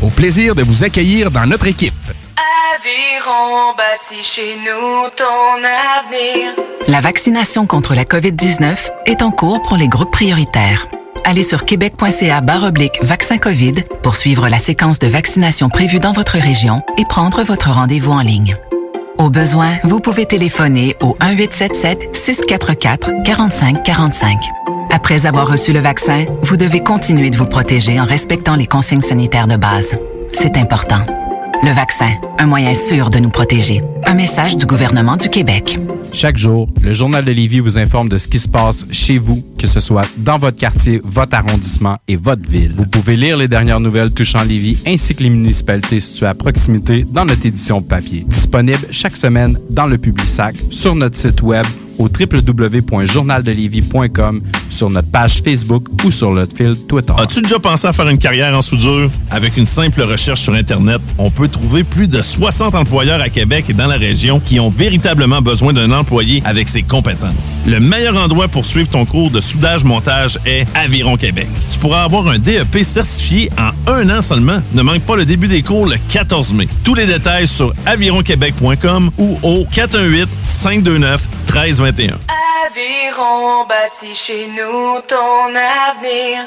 Au plaisir de vous accueillir dans notre équipe. Chez nous ton avenir. La vaccination contre la COVID-19 est en cours pour les groupes prioritaires. Allez sur québec.ca oblique vaccin COVID pour suivre la séquence de vaccination prévue dans votre région et prendre votre rendez-vous en ligne. Au besoin, vous pouvez téléphoner au 1-877-644-4545. Après avoir reçu le vaccin, vous devez continuer de vous protéger en respectant les consignes sanitaires de base. C'est important. Le vaccin, un moyen sûr de nous protéger. Un message du gouvernement du Québec. Chaque jour, le Journal de Lévis vous informe de ce qui se passe chez vous, que ce soit dans votre quartier, votre arrondissement et votre ville. Vous pouvez lire les dernières nouvelles touchant Lévis ainsi que les municipalités situées à proximité dans notre édition papier. Disponible chaque semaine dans le Publisac, sur notre site web au www.journaldelévis.com, sur notre page Facebook ou sur notre fil Twitter. As-tu déjà pensé à faire une carrière en soudure? Avec une simple recherche sur Internet, on peut trouver plus de 60 employeurs à Québec et dans la région qui ont véritablement besoin d'un employé avec ses compétences. Le meilleur endroit pour suivre ton cours de soudage-montage est Aviron Québec. Tu pourras avoir un DEP certifié en un an seulement. Ne manque pas le début des cours le 14 mai. Tous les détails sur avironquebec.com ou au 418 529 1321. Aviron bâti chez nous ton avenir.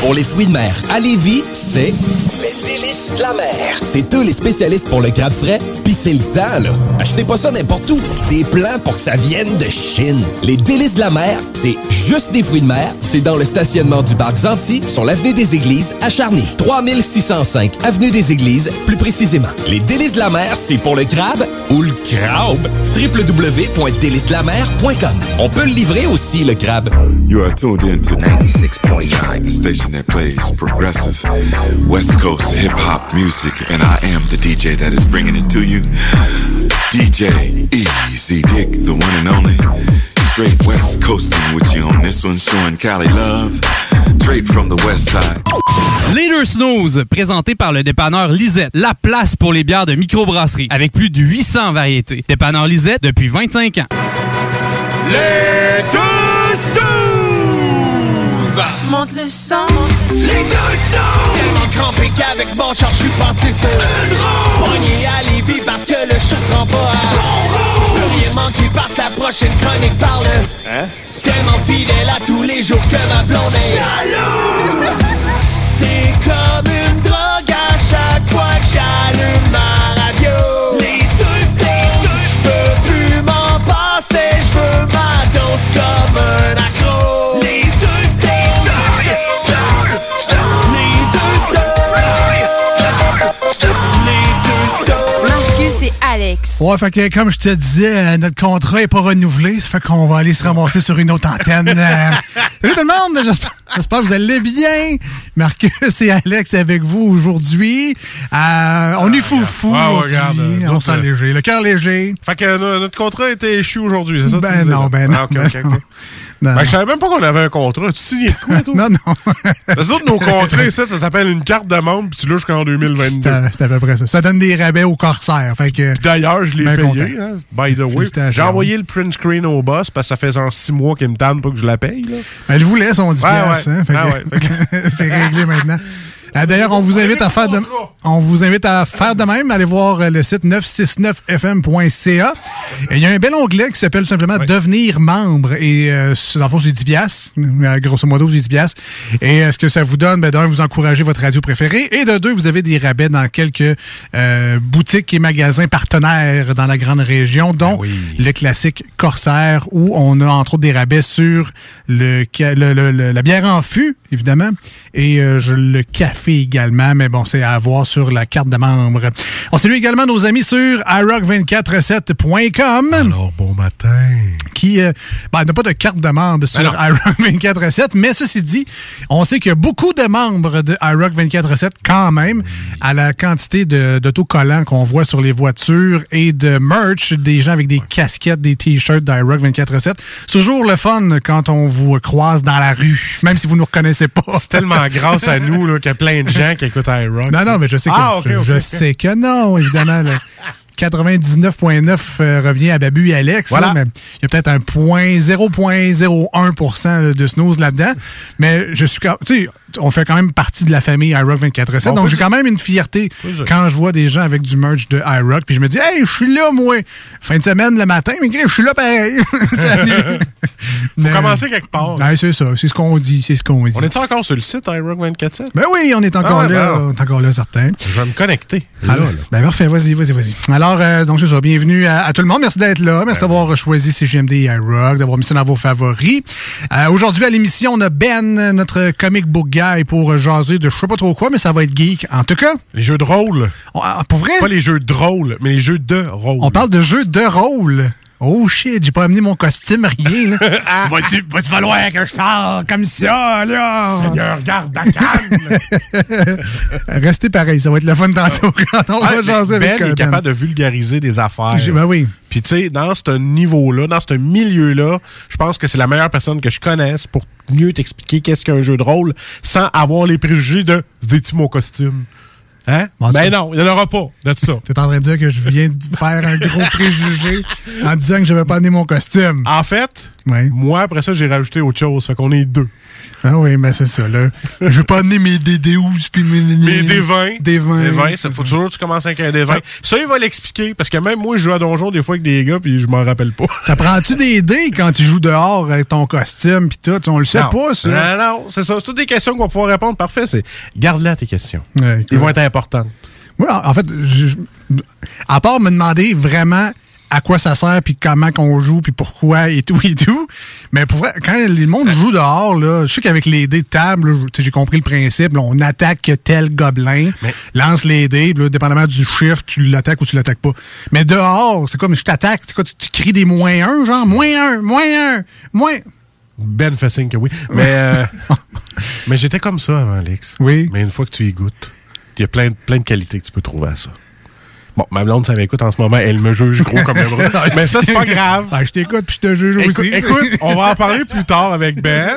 Pour les fruits de mer à Lévis, c'est les délices de la mer. C'est eux les spécialistes pour le crabe frais, puis c'est le temps, là. Achetez pas ça n'importe où. Des plans pour que ça vienne de Chine. Les délices de la mer, c'est juste des fruits de mer. C'est dans le stationnement du parc Zanti, sur l'avenue des Églises, à Charny. 3605 avenue des Églises, plus précisément. Les délices de la mer, c'est pour le crabe ou le crabe. www.délicesdelamer.com On peut le livrer aussi, le crabe. You are tuned in to 96.9, the station that plays progressive West Coast hip hop music, and I am the DJ that is bringing it to you. DJ Easy Dick, the one and only. Straight West Coasting with you on this one, showing Cali love. Straight from the West Side. Leader Snooze, présenté par le dépanneur Lisette, la place pour les bières de microbrasserie, avec plus de 800 variétés. Dépanneur Lisette depuis 25 ans. Les deux snooze! Monte le sang. Les deux snooze! Crampé qu'avec mon char, je suis passé sur une roue. Pogné à Lévis parce que le chat se rend pas à bon Je veux rien manquer que la prochaine chronique parle. Hein? Tellement fidèle à tous les jours que ma blonde est. Ouais, fait que comme je te disais, euh, notre contrat n'est pas renouvelé. Ça fait qu'on va aller se ramasser sur une autre antenne. Euh, salut tout le monde! J'espère, j'espère que vous allez bien. Marcus et Alex avec vous aujourd'hui. Euh, on est fou-fou. Ah, regarde, euh, on sent léger. Le cœur léger. Fait que euh, notre contrat été échu aujourd'hui, c'est ça? tu Ben non, ben non, Ah, ok, ben ok, ok. Non. Ben, je savais même pas qu'on avait un contrat. Tu signes de quoi, toi? Non, non. Parce que nos contrats ici, ça s'appelle une carte de membre, puis tu l'as jusqu'en 2022. C'est à, peu près ça. Ça donne des rabais aux corsaires. Fait que, D'ailleurs, je l'ai payé, hein, by the way. J'ai envoyé le print screen au boss parce que ça fait genre six mois qu'il me tanne pour que je la paye. Là. elle voulait son 10 Ouais, piastres, ouais. hein. Ah que- ouais. C'est réglé maintenant. Euh, D'ailleurs, on vous invite à faire de, on vous invite à faire de même. Allez voir euh, le site 969fm.ca. Et il y a un bel onglet qui s'appelle simplement Devenir membre. Et euh, c'est- dans le fond, c'est 10 piastres. Euh, Grosso modo, c'est 10 piastres. Et euh, ce que ça vous donne, ben, d'un, vous encouragez votre radio préférée. Et de deux, vous avez des rabais dans quelques euh, boutiques et magasins partenaires dans la grande région, dont le classique Corsair, où on a entre autres des rabais sur le, le- le- le- la bière en fût, évidemment, et euh, je- le café également, mais bon, c'est à voir sur la carte de membre. On salue également nos amis sur iRock247.com. Alors, bon matin. Qui euh, ben, n'a pas de carte de membre sur Ben iRock247, mais ceci dit, on sait qu'il y a beaucoup de membres de iRock247 quand même, à la quantité de- d'autocollants qu'on voit sur les voitures et de merch, des gens avec des casquettes, des t-shirts d'iRock247. C'est toujours le fun quand on vous croise dans la rue, même si vous ne nous reconnaissez pas. C'est tellement grâce à nous là, qu'il y a plein de gens qui écoutent iRock. Non, non, mais je sais que, Ah, je, sais que non, évidemment. là. 99,9 euh, revient à Babu et Alex. Voilà. là, mais il y a peut-être un point 0,01% de snooze là-dedans. Mais je suis quand tu sais, on fait quand même partie de la famille iRock 24 Bon, donc peut j'ai quand même une fierté quand je vois des gens avec du merch de iRock. Puis je me dis, hey, je suis là, moi. Fin de semaine, le matin, mais je suis là pareil. Salut. Faut commencer quelque part. Ouais, c'est ça. C'est ce qu'on dit. C'est ce qu'on dit. On est encore sur le site iRock 24 Ben oui, on est encore Ah là. ben on est encore là, certains. Je vais me connecter. Alors, ben parfait, vas-y, vas-y, vas-y. Alors, euh, donc c'est ça, bienvenue à, à tout le monde. Merci d'être là. Merci d'avoir choisi CGMD et iRock, d'avoir mis ça dans vos favoris. Euh, Aujourd'hui, à l'émission, on a Ben, notre comic book guy, pour jaser de je sais pas trop quoi, mais ça va être geek. En tout cas. Les jeux de rôle. ah, pour vrai? Pas les jeux de rôle, mais les jeux de rôle. On parle de jeux de rôle. Oh shit, j'ai pas amené mon costume, rien. là. Va-tu va falloir que je parle comme ça, là? Seigneur, garde la calme. Restez pareil, ça va être le fun tantôt quand on Ah, va jaser ben avec euh, est capable de vulgariser des affaires. J'ai- ben oui. Puis tu sais, dans ce niveau-là, dans ce milieu-là, je pense que c'est la meilleure personne que je connaisse pour mieux t'expliquer qu'est-ce qu'un jeu de rôle sans avoir les préjugés de « Veux-tu mon costume? » Hein? Bon, ben non, il n'y en aura pas de ça. T'es en train de dire que je viens de faire un gros préjugé en disant que je vais pas amener mon costume. En fait, moi, après ça, j'ai rajouté autre chose. Fait qu'on est deux. Ah oui, mais c'est ça, là. Je vais pas amener mes DD12 puis mes... Vins. Des vins, ça faut toujours que tu commences avec un des vins. Ça, il va l'expliquer, parce que même moi, je joue à Donjon des fois avec des gars, puis je m'en rappelle pas. Ça prend-tu des dés quand tu joues dehors avec ton costume puis tout? On le sait Non. pas, ça. Non, non, c'est ça. C'est toutes des questions qu'on va pouvoir répondre. Parfait, c'est garde-la tes questions. Ouais. Ils vont être importantes. Moi, en fait, je- à part me demander vraiment à quoi ça sert, puis comment qu'on joue, puis pourquoi, et tout, et tout. Mais pour vrai, quand le monde joue dehors, là, je sais qu'avec les dés de table, j'ai compris le principe, là, on attaque tel gobelin, lance les dés, puis là, dépendamment du chiffre, tu l'attaques ou tu l'attaques pas. Mais dehors, c'est comme, je t'attaque, tu, tu cries des moins un, genre, moins un, moins un, moins... Ben fait signe que oui. Mais, euh, mais j'étais comme ça avant, Alex. Oui. Mais une fois que tu y goûtes, il y a plein, plein de qualités que tu peux trouver à ça. Bon, ma blonde, ça m'écoute en ce moment, elle me juge gros comme un bras. Mais ça, c'est pas grave. Ah, je t'écoute, puis je te juge Écoute, aussi. écoute, on va en parler plus tard avec Ben.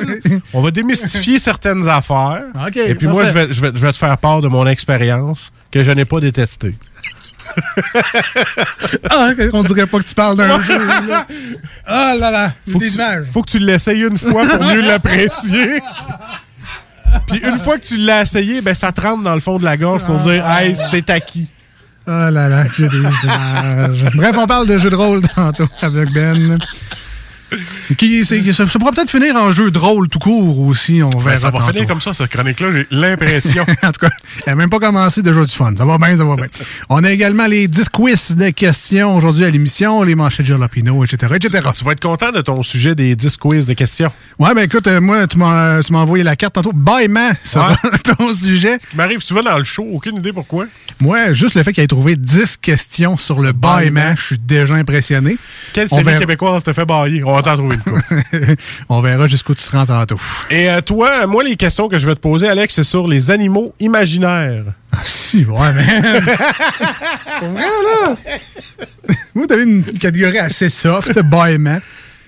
On va démystifier certaines affaires. Et puis moi, je vais, je, vais, je vais te faire part de mon expérience que je n'ai pas détestée. Ah, on dirait pas que tu parles d'un jeu, là. Ah là là, Faut que, tu, faut que tu l'essayes une fois pour mieux l'apprécier. Puis une fois que tu l'as essayé, ben ça te rentre dans le fond de la gorge pour dire Hey, c'est acquis. Ah là là, j'ai des images. Bref, on parle de jeux de rôle tantôt avec Ben. Qui, c'est- ça, ça pourra peut-être finir en jeu de rôle tout court aussi, on verra Ben, ça va tantôt. finir comme ça, cette chronique-là, j'ai l'impression. en tout cas, elle n'a même pas commencé déjà du fun. Ça va bien, ça va bien. On a également les 10 quiz de questions aujourd'hui à l'émission, les manchettes de Jalapino, etc., etc. tu vas être content de ton sujet des 10 quiz de questions. Ouais, ben écoute, euh, moi, tu m'as tu m'as envoyé la carte tantôt. Baillement, ça Ouais. va, ton sujet. Il m'arrive souvent dans le show, aucune idée pourquoi. Moi, juste le fait qu'il ait trouvé 10 questions sur le baillement, je suis déjà impressionné. Quelle série verra- québécoise te fait bailler? On va t'en trouver une. On verra jusqu'où tu te rends tantôt. Et euh, toi, moi, les questions que je vais te poser, Alex, c'est sur les animaux imaginaires. Ah, si, ouais, mais. Pour vrai, là? Vous avez une catégorie assez soft, baillement.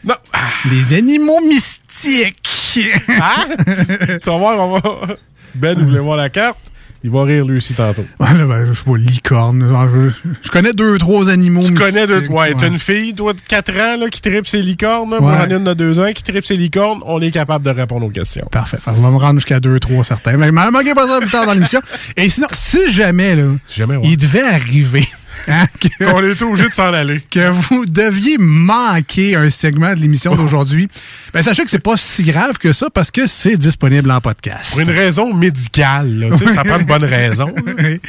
Non. Les animaux mystiques. Hein? tu vas voir, on va... Ben, vous voulez voir la carte? Il va rire lui aussi tantôt. Ouais, là, ben, je sais pas, licorne. genre, Je, je connais deux, trois animaux. Tu connais de. mystiques, Ouais, t'as une fille, toi, de 4 ans, là, qui tripe ses licornes. Ouais. Moi, j'en ai une de 2 ans qui tripe ses licornes. On est capable de répondre aux questions. Parfait. Fait, on va me rendre jusqu'à deux, trois certains. Mais manquez pas ça plus tard dans l'émission. Et sinon, si jamais, là, il devait arriver. Hein, Qu'on est obligé de s'en aller. que vous deviez manquer un segment de l'émission d'aujourd'hui, ben sachez que c'est pas si grave que ça parce que c'est disponible en podcast. Pour une raison médicale, là. Ça prend une bonne raison. Oui.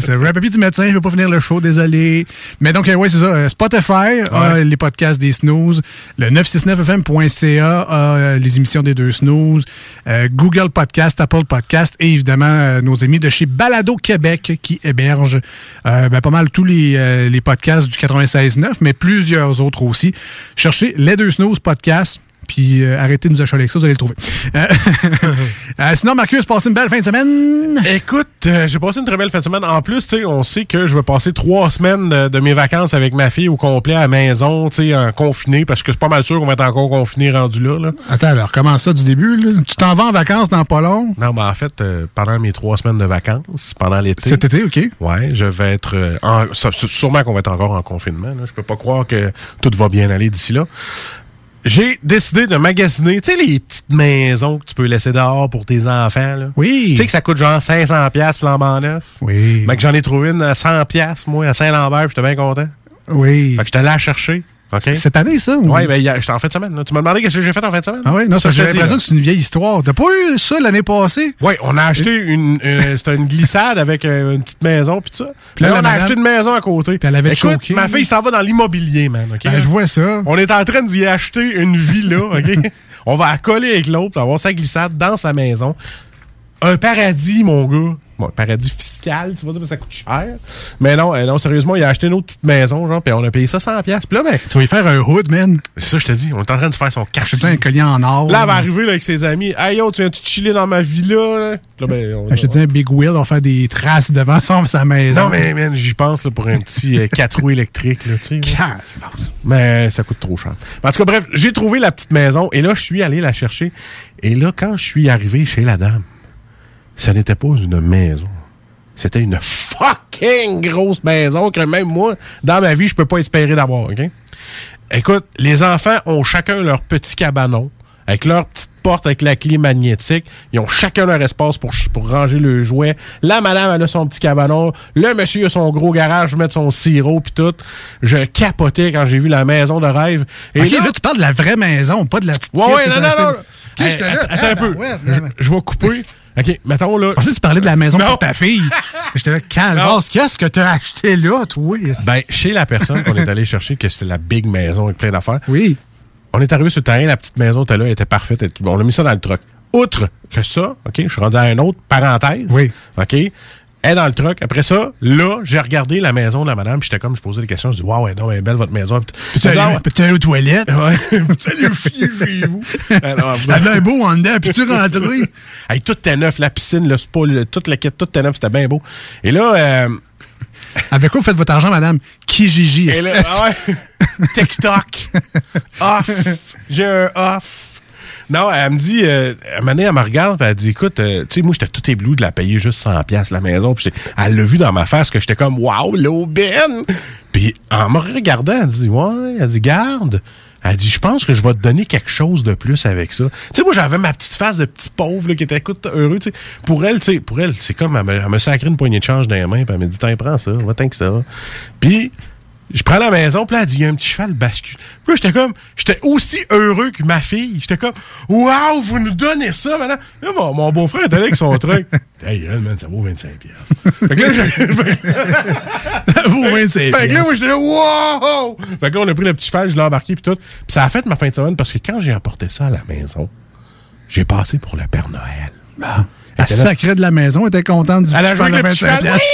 C'est un papier du médecin, je vais pas finir le show, désolé. Mais donc, oui, c'est ça. euh, Spotify a les podcasts des snooze. Le 969fm.ca a euh, les émissions des deux snooze. Euh, Google Podcast, Apple Podcast et évidemment euh, nos amis de chez Balado Québec qui hébergent euh, ben, pas mal tous les, euh, les podcasts du 96.9, mais plusieurs autres aussi. Cherchez les deux snooze podcasts. Puis euh, arrêtez de nous achaler avec ça, vous allez le trouver. Euh, euh, sinon, Marcus, passez une belle fin de semaine. Écoute, j'ai passé une très belle fin de semaine. En plus, tu sais, on sait que je vais passer trois semaines de, de mes vacances avec ma fille au complet à la maison, tu sais, en confiné, parce que c'est pas mal sûr qu'on va être encore confiné rendu là. là. Attends, alors, comment ça du début? là? Tu t'en vas en vacances dans pas long? Non, mais en fait, pendant mes trois semaines de vacances, pendant l'été. Cet été, OK. Ouais, je vais être. en- sûrement qu'on va être encore en confinement. Je peux pas croire que tout va bien aller d'ici là. J'ai décidé de magasiner, tu sais, les petites maisons que tu peux laisser dehors pour tes enfants. Là. Oui. Tu sais que ça coûte genre 500$ piastres flambant neuf. Oui. Mais que j'en ai trouvé une à 100$, piastres, moi, à Saint-Lambert, puis j'étais bien content. Oui. Fait que j'étais allé la chercher. Cette année, ça? ou- Ouais, ben, j'étais en fin de semaine. là. Tu m'as demandé qu'est-ce que j'ai fait en fin de semaine? Ah oui, non, c'est j'ai l'impression que une vieille histoire. T'as pas eu ça l'année passée? Oui, on a acheté une, une- c'était une glissade avec euh, une petite maison puis tout ça. Puis là, on a acheté une maison à côté. Puis elle avait Écoute, choqué. ma fille s'en va dans l'immobilier, man. ok? Ben, je vois ça. On est en train d'y acheter une villa, OK? on va accoler avec l'autre, avoir sa glissade dans sa maison. Un paradis, mon gars. Bon, paradis fiscal, tu vas dire, mais ça coûte cher. Mais non, euh, non, sérieusement, il a acheté une autre petite maison, genre, puis on a payé ça 100$. piastres. Puis là, ben, Tu vas y faire un hood, man. c'est ça, je te dis, on est en train de faire son quartier. un collier en or. Là, elle va arriver là, avec ses amis. Hey yo, tu viens-tu chiller dans ma villa? Là, Là, ben, on- Je te dis un Big Wheel, on va faire des traces devant son, sa maison. Non, mais man, j'y pense là, pour un petit 4 roues électriques. Là, tu sais, là. Mais ça coûte trop cher. En tout cas, bref, j'ai trouvé la petite maison et là, je suis allé la chercher. Et là, quand je suis arrivé chez la dame, ce n'était pas une maison. C'était une fucking grosse maison que même moi, dans ma vie, je peux pas espérer d'avoir. OK? Écoute, les enfants ont chacun leur petit cabanon avec leur petite porte avec la clé magnétique. Ils ont chacun leur espace pour, ranger le jouet. La madame, elle a son petit cabanon. Le monsieur a son gros garage mettre son sirop puis tout. Je capotais quand j'ai vu la maison de rêve. Et là, tu parles de la vraie maison, pas de la petite Ouais, ouais, non, non, non. Hey, attends, un peu. ouais, Je, je vais couper. OK, mettons là. Je pensais que tu parlais de la maison Non. pour ta fille. J'étais là, calme. Qu'est-ce que t'as acheté là, toi? Ben, chez la personne qu'on est allé chercher, que c'était la big maison avec plein d'affaires. Oui. On est arrivé sur le terrain, la petite maison était là, elle était parfaite. elle- on a mis ça dans le truck. Outre que ça, OK, je suis rendu à une autre parenthèse. Oui. OK. Elle est dans le truck. Après ça, là, j'ai regardé la maison de la madame. puis J'étais comme, je posais des questions. Je dis, waouh, ouais, non, elle est belle votre maison. Puis Peux-tu aller, aux toilettes? Ah ouais. Peux-tu chier chez vous? Alors, Elle avait un beau en dedans, puis tu rentrer. Hey, tout était neuf, la piscine, le spa, toute la quête, tout était neuf, c'était bien beau. Et là, euh, Avec quoi vous faites votre argent, madame? Kijiji. et là ah ouais, TikTok, off, j'ai un off. Non, elle me dit, euh, à un elle me regarde, puis elle dit, écoute, euh, tu sais, moi, j'étais tout ébloui de la payer juste 100 pièces la maison, puis elle l'a vu dans ma face que j'étais comme, waouh, l'aubaine! Puis en me regardant, elle dit, ouais, elle dit, garde. Elle dit, je pense que je vais te donner quelque chose de plus avec ça. Tu sais, moi, j'avais ma petite face de petit pauvre là, qui était écoute, heureux. tu sais. Pour elle, tu sais, pour elle, c'est comme, elle me, elle me une poignée de change dans les mains, puis elle me dit, tiens, prends ça, va t'en que ça. Puis, je prends la maison, puis là, elle dit, il y a un petit cheval bascule. Puis là, j'étais comme, j'étais aussi heureux que ma fille. J'étais comme, waouh, vous nous donnez ça, madame. Là, mon, mon beau-frère était là avec son truc. Hey, elle, man, ça vaut 25 piastres. Fait que là, j'ai- Vous, 25 fait que là, moi, j'étais là, wow! Fait que là, on a pris le petit cheval, je l'ai embarqué, puis tout. Puis ça a fait ma fin de semaine parce que quand j'ai apporté ça à la maison, j'ai passé pour le Père Noël. La là. sacrée de la maison elle était contente du Elle a vu cheval le de petit 25 cheval. piastres.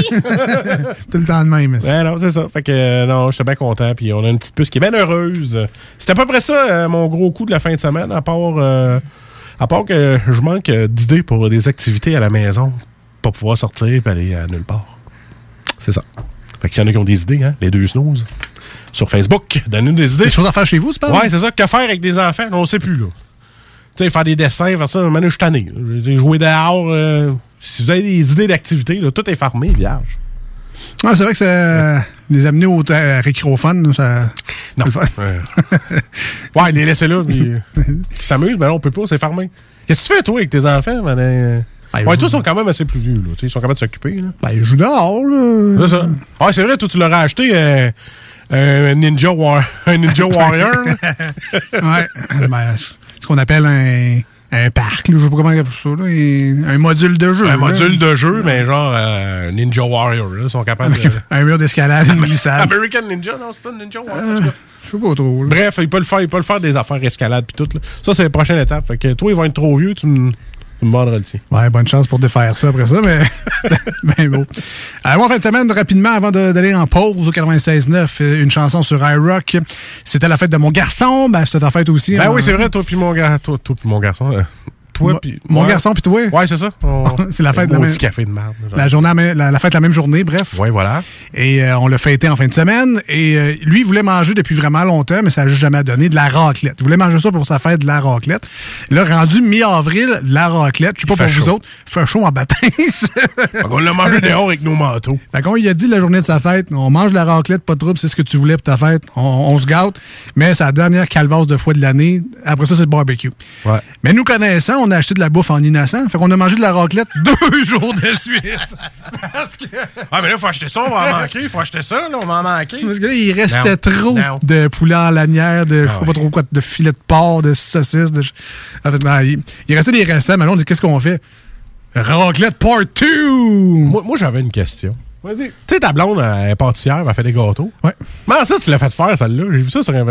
Tout le temps de même. Ouais, non, c'est ça. Fait que, euh, non, j'étais bien content. Puis on a une petite puce qui est bien heureuse. C'était à peu près ça, euh, mon gros coup de la fin de semaine, à part, euh, à part que je manque d'idées pour des activités à la maison, pas pouvoir sortir et aller à nulle part. C'est ça. Fait que s'il y en a qui ont des idées, hein, les deux snooze, sur Facebook, donnez-nous des idées. Des choses à faire chez vous, c'est pas Ouais, c'est ça. Que faire avec des enfants? On ne sait plus, là. Tu sais, faire des dessins, faire ça, maintenant, je suis tanné. Joué dehors. euh, si vous avez des idées d'activité, tout est farmé, vierge. Ouais, c'est vrai que ça, les amener au euh, récrophone, ça. Non. Ouais, ouais les laisser là, puis euh, qu'ils s'amusent, mais là, on peut pas, c'est farmé. Qu'est-ce que tu fais, toi, avec tes enfants, maintenant? euh? Ben, ouais, toi, ils sont quand même assez plus vieux, là. Tu sais, Ils sont capables de s'occuper, là. Ben, ils jouent dehors, là. C'est ça. Ouais, c'est vrai, toi, tu leur as acheté euh, un Ninja, War- un Ninja Warrior, ouais. Ben, qu'on appelle un, un parc, là, je sais pas comment ça, là, un, un module de jeu. Un là. module de jeu, mais genre euh, Ninja Warrior, là. Sont capables de... un mur d'escalade, une glissade. American Ninja, non, c'est un Ninja Warrior. cas. Je sais pas trop. Bref, il peut le faire, il peut le faire des affaires escalade puis tout. Là. Ça, c'est la prochaine étape. Fait que toi, ils vont être trop vieux, tu me tien. Ouais, bonne chance pour défaire ça après ça, mais. ben bon. Moi, en fin de semaine, rapidement, avant d'aller en pause au 96.9, euh, une chanson sur iRock. C'était la fête de mon garçon. Ben, c'était ta fête aussi. Ben hein. oui, c'est vrai, toi puis mon gars, toi, toi mon garçon. euh, toi Mo- puis mon ouais. garçon puis toi. Ouais, c'est ça. On- C'est la fête de la même- café de merde. La, journée, la, la fête la même journée, bref. Ouais, voilà. Et euh, on l'a fêté en fin de semaine. Et euh, lui, il voulait manger depuis vraiment longtemps, mais ça n'a juste jamais donné de la raclette. Il voulait manger ça pour sa fête, de la raclette. Là, rendu mi-avril, de la raclette. Je sais pas pour fait vous chaud. autres, fait chaud en baptême. on l'a mangé dehors avec nos manteaux. Fait qu'on lui a dit la journée de sa fête, on mange de la raclette, pas de trouble, c'est ce que tu voulais pour ta fête, on, on se gâte, mais c'est la dernière calvasse de fois de l'année. Après ça, c'est le barbecue. Ouais. Mais nous connaissant, on a acheté de la bouffe en innocent, fait qu'on a mangé de la raclette deux jours de suite. Ah, mais là, faut acheter ça, on va en manquer. Faut acheter ça, là, on va en manquer. Parce que là, il restait Non. trop Non. de poulet en lanière, de je sais Ah ouais. pas trop quoi, de filet de porc, de saucisses. De... En fait, ben, il, il restait des restants, mais là, on dit qu'est-ce qu'on fait? Raclette part 2! Moi, moi, j'avais une question. Vas-y. Tu sais, ta blonde, elle est pâtissière, elle fait des gâteaux. Ouais. Comment ça, tu l'as fait faire, celle-là? J'ai vu ça sur un...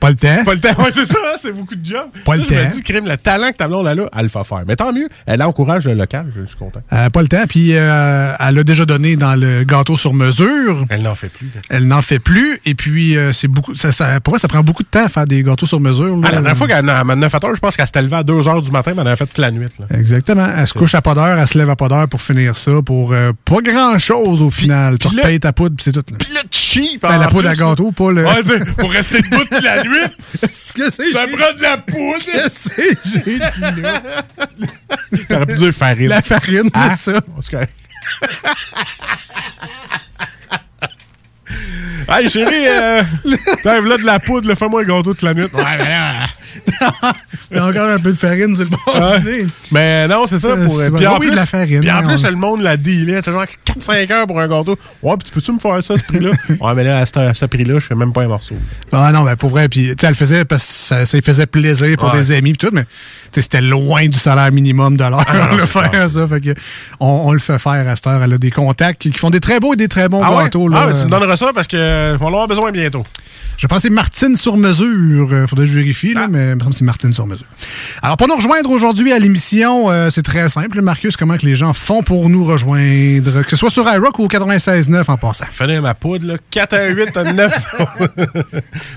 Pas le temps. Pas le temps, ouais, c'est ça, hein, c'est beaucoup de job. Pas le je me temps. dis, crime, le talent que ta blonde a là, elle le fait faire. Mais tant mieux, elle encourage le local, je je suis content. Euh, pas le temps, puis euh, elle a déjà donné dans le gâteau sur mesure. Elle n'en fait plus. Elle n'en fait plus, et puis euh, c'est beaucoup. Ça, ça, pour moi, ça prend beaucoup de temps à faire des gâteaux sur mesure. là. Ah, la dernière fois qu'elle m'a 9 heures, je pense qu'elle s'était levée à 2 h du matin, mais elle avait fait toute la nuit. Là. Exactement. Elle se couche à pas d'heure, elle se lève à pas d'heure pour finir ça, pour euh, pas grand-chose au final. tu puis là- repayes ta poudre, puis c'est tout. Puis le cheap, Ben, en la poudre à gâteau, pas le. Ouais, tu sais, pour rester debout toute la nuit, Qu'est-ce que c'est? ça prend de la poudre. Qu'est-ce que j'ai dit là? T'aurais pu dire farine. La farine, Ah, c'est ça. c'est correct. Hey chérie, euh, t'as là de la poudre, fais-moi un gâteau toute la nuit. Ouais, mais là, Il y a encore un peu de farine, c'est le bon Ouais. idée. Mais non, c'est ça. Euh, Pour, c'est puis vrai. en Oui, plus, de la farine, Puis en plus, le monde l'a dealé. C'est genre 4-5 heures pour un gâteau. Ouais, puis tu peux-tu me faire ça, ce prix-là? ouais, mais là, à ce, à ce prix-là, je fais même pas un morceau. Ah non, ben pour vrai, puis tu sais, elle le faisait parce que ça, ça lui faisait plaisir pour Ouais. des amis puis tout, mais c'était loin du salaire minimum de l'heure Ah, le c'est faire ça. Fait que on, on le fait faire à cette heure. Elle a des contacts qui, qui font des très beaux et des très bons Ah ouais? gâteaux. Ah, mais tu me donneras ça parce que euh, on va en avoir besoin bientôt. Je pensais Martine sur mesure. Euh, faudrait que je vérifie, Ah. là, mais c'est Martine sur mesure. Alors, pour nous rejoindre aujourd'hui à l'émission, euh, c'est très simple. Marcus, comment que les gens font pour nous rejoindre? Que ce soit sur iRock ou au 96.9 en passant. Fallait ma poudre, là. 418 9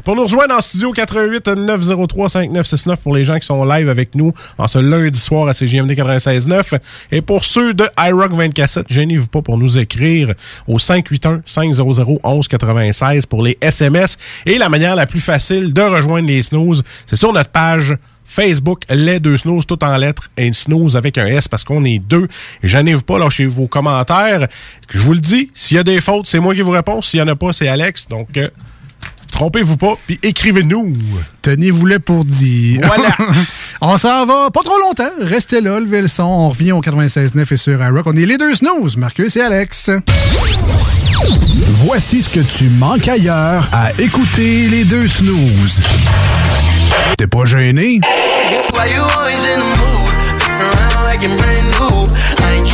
Pour nous rejoindre en studio, 418 903 5969 pour les gens qui sont live avec nous en ce lundi soir à CGMD 96.9. Et pour ceux de iRock 24 gênez-vous pas pour nous écrire au 581 500 1196 pour les SMS. Et la manière la plus facile de rejoindre les snooze, c'est sur notre page Facebook, les deux snooze, tout en lettres, et snooze avec un S parce qu'on est deux. Gênez-vous pas, lâchez vos commentaires. Je vous le dis, s'il y a des fautes, c'est moi qui vous réponds. S'il y en a pas, c'est Alex. Donc, euh, trompez-vous pas, puis écrivez-nous. Tenez-vous-le pour dire. Voilà. on s'en va pas trop longtemps. Restez là, levez le son. On revient au 96.9 et sur iRock. On est les deux snooze, Marcus et Alex. Voici ce que tu manques ailleurs à écouter les deux snooze. T'es pas gêné? Why you always in the mood? Around like you're brand new. I ain't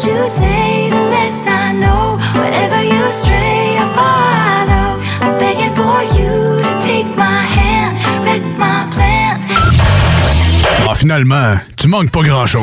The more that you say, the less I know? Wherever you stray, I follow. I'm begging for you to take my hand, wreck my plans. Ah, finalement, tu manques pas grand-chose.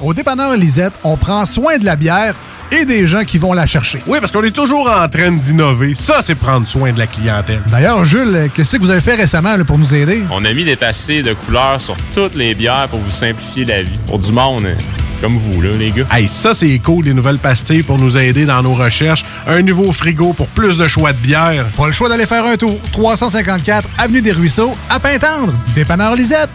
Au dépanneur Lisette, on prend soin de la bière et des gens qui vont la chercher. Oui, parce qu'on est toujours en train d'innover. Ça, c'est prendre soin de la clientèle. D'ailleurs, Jules, qu'est-ce que vous avez fait récemment là, pour nous aider? On a mis des passés de couleurs sur toutes les bières pour vous simplifier la vie. Pour du monde, euh, Comme vous, là, les gars. Hey, ça, c'est cool, les nouvelles pastilles pour nous aider dans nos recherches. Un nouveau frigo pour plus de choix de bière. Pas le choix d'aller faire un tour. 354 Avenue des Ruisseaux, à Pintendre. Dépanneur Lisette.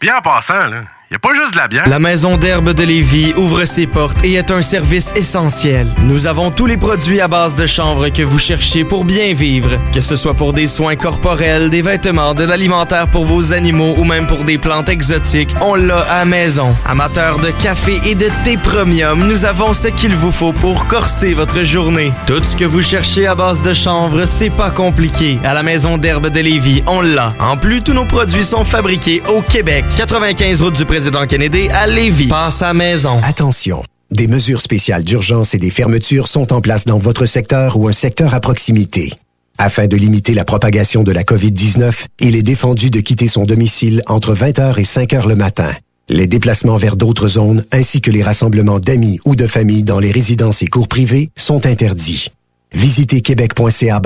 Bien en passant, là. A pas juste de la bière. La Maison d'herbe de Lévis ouvre ses portes et est un service essentiel. Nous avons tous les produits à base de chanvre que vous cherchez pour bien vivre. Que ce soit pour des soins corporels, des vêtements, de l'alimentaire pour vos animaux ou même pour des plantes exotiques, on l'a à maison. Amateurs de café et de thé premium, nous avons ce qu'il vous faut pour corser votre journée. Tout ce que vous cherchez à base de chanvre, c'est pas compliqué. À la Maison d'herbe de Lévis, on l'a. En plus, tous nos produits sont fabriqués au Québec. 95 route du président Kennedy à Lévis. Passe à maison. Attention, des mesures spéciales d'urgence et des fermetures sont en place dans votre secteur ou un secteur à proximité. Afin de limiter la propagation de la COVID-19, il est défendu de quitter son domicile entre 20h et 5h le matin. Les déplacements vers d'autres zones ainsi que les rassemblements d'amis ou de familles dans les résidences et cours privés sont interdits. Visitez québec.ca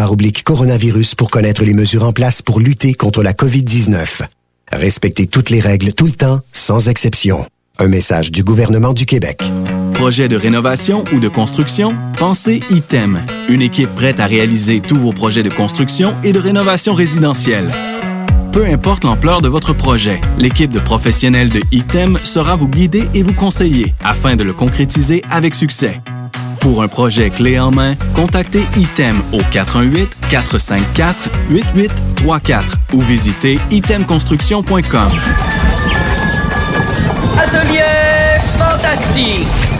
coronavirus pour connaître les mesures en place pour lutter contre la COVID-19. Respectez toutes les règles tout le temps, sans exception. Un message du gouvernement du Québec. Projet de rénovation ou de construction? Pensez ITEM. Une équipe prête à réaliser tous vos projets de construction et de rénovation résidentielle. Peu importe l'ampleur de votre projet, l'équipe de professionnels de ITEM sera vous guider et vous conseiller afin de le concrétiser avec succès. Pour un projet clé en main, contactez ITEM au 418-454-8834 ou visitez itemconstruction.com. Atelier fantastique.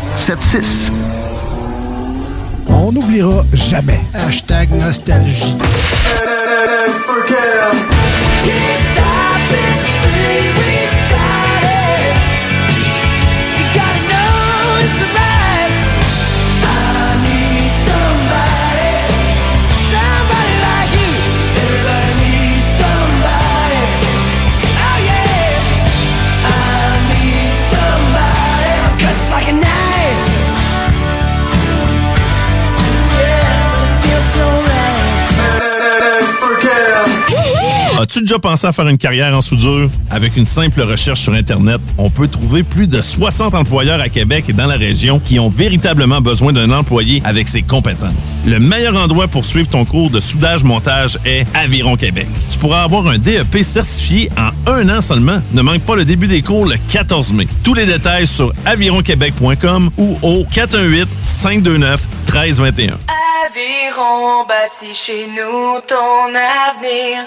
681 4476. On n'oubliera jamais. Hashtag nostalgie. As-tu déjà pensé à faire une carrière en soudure? Avec une simple recherche sur Internet, on peut trouver plus de 60 employeurs à Québec et dans la région qui ont véritablement besoin d'un employé avec ses compétences. Le meilleur endroit pour suivre ton cours de soudage-montage est Aviron Québec. Tu pourras avoir un DEP certifié en un an seulement. Ne manque pas le début des cours le 14 mai. Tous les détails sur avironquebec.com ou au 418-529-1321. Aviron bâti chez nous ton avenir.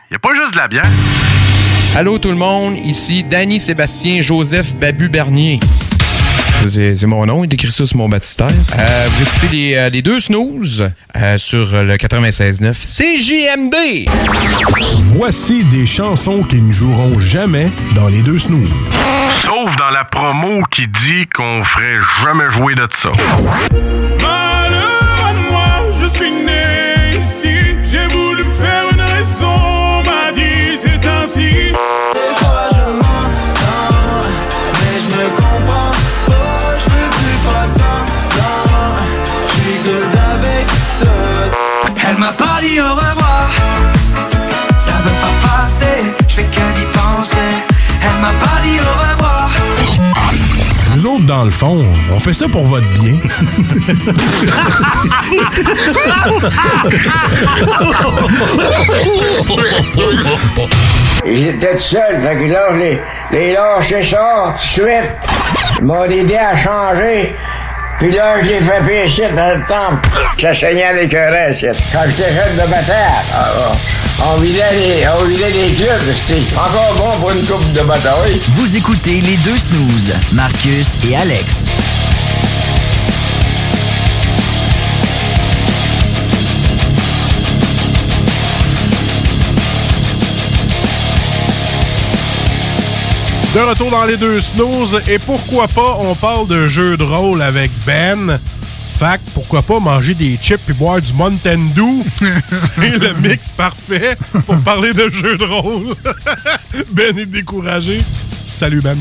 y a pas juste de la bière. Allô tout le monde, ici Danny Sébastien Joseph Babu Bernier. C'est mon nom, il écrit ça sur mon baptistère. Euh, vous écoutez les, euh, les deux snooze euh, sur le 96.9 CJMD. Voici des chansons qui ne joueront jamais dans les deux snooze. Sauf dans la promo qui dit qu'on ferait jamais jouer de ça. Malheur à moi, je suis né dans le fond, on fait ça pour votre bien. J'étais tout seul, fait que là, je les, les lâché ça tout de suite. Ils m'ont aidé à changer. Puis là, je l'ai fait pécher dans le temple. Ça saignait avec un reste. Quand j'étais jeune de bataille, ah, on vidait les, on vidait les clubs, c'était encore bon pour une coupe de bataille. Vous écoutez les deux snooze, Marcus et Alex. De retour dans les deux snooze, et pourquoi pas, on parle de jeux de rôle avec Ben. Fac, pourquoi pas manger des chips et boire du Mountain Dew? C'est le mix parfait pour parler de jeux de rôle. ben est découragé. Salut Ben.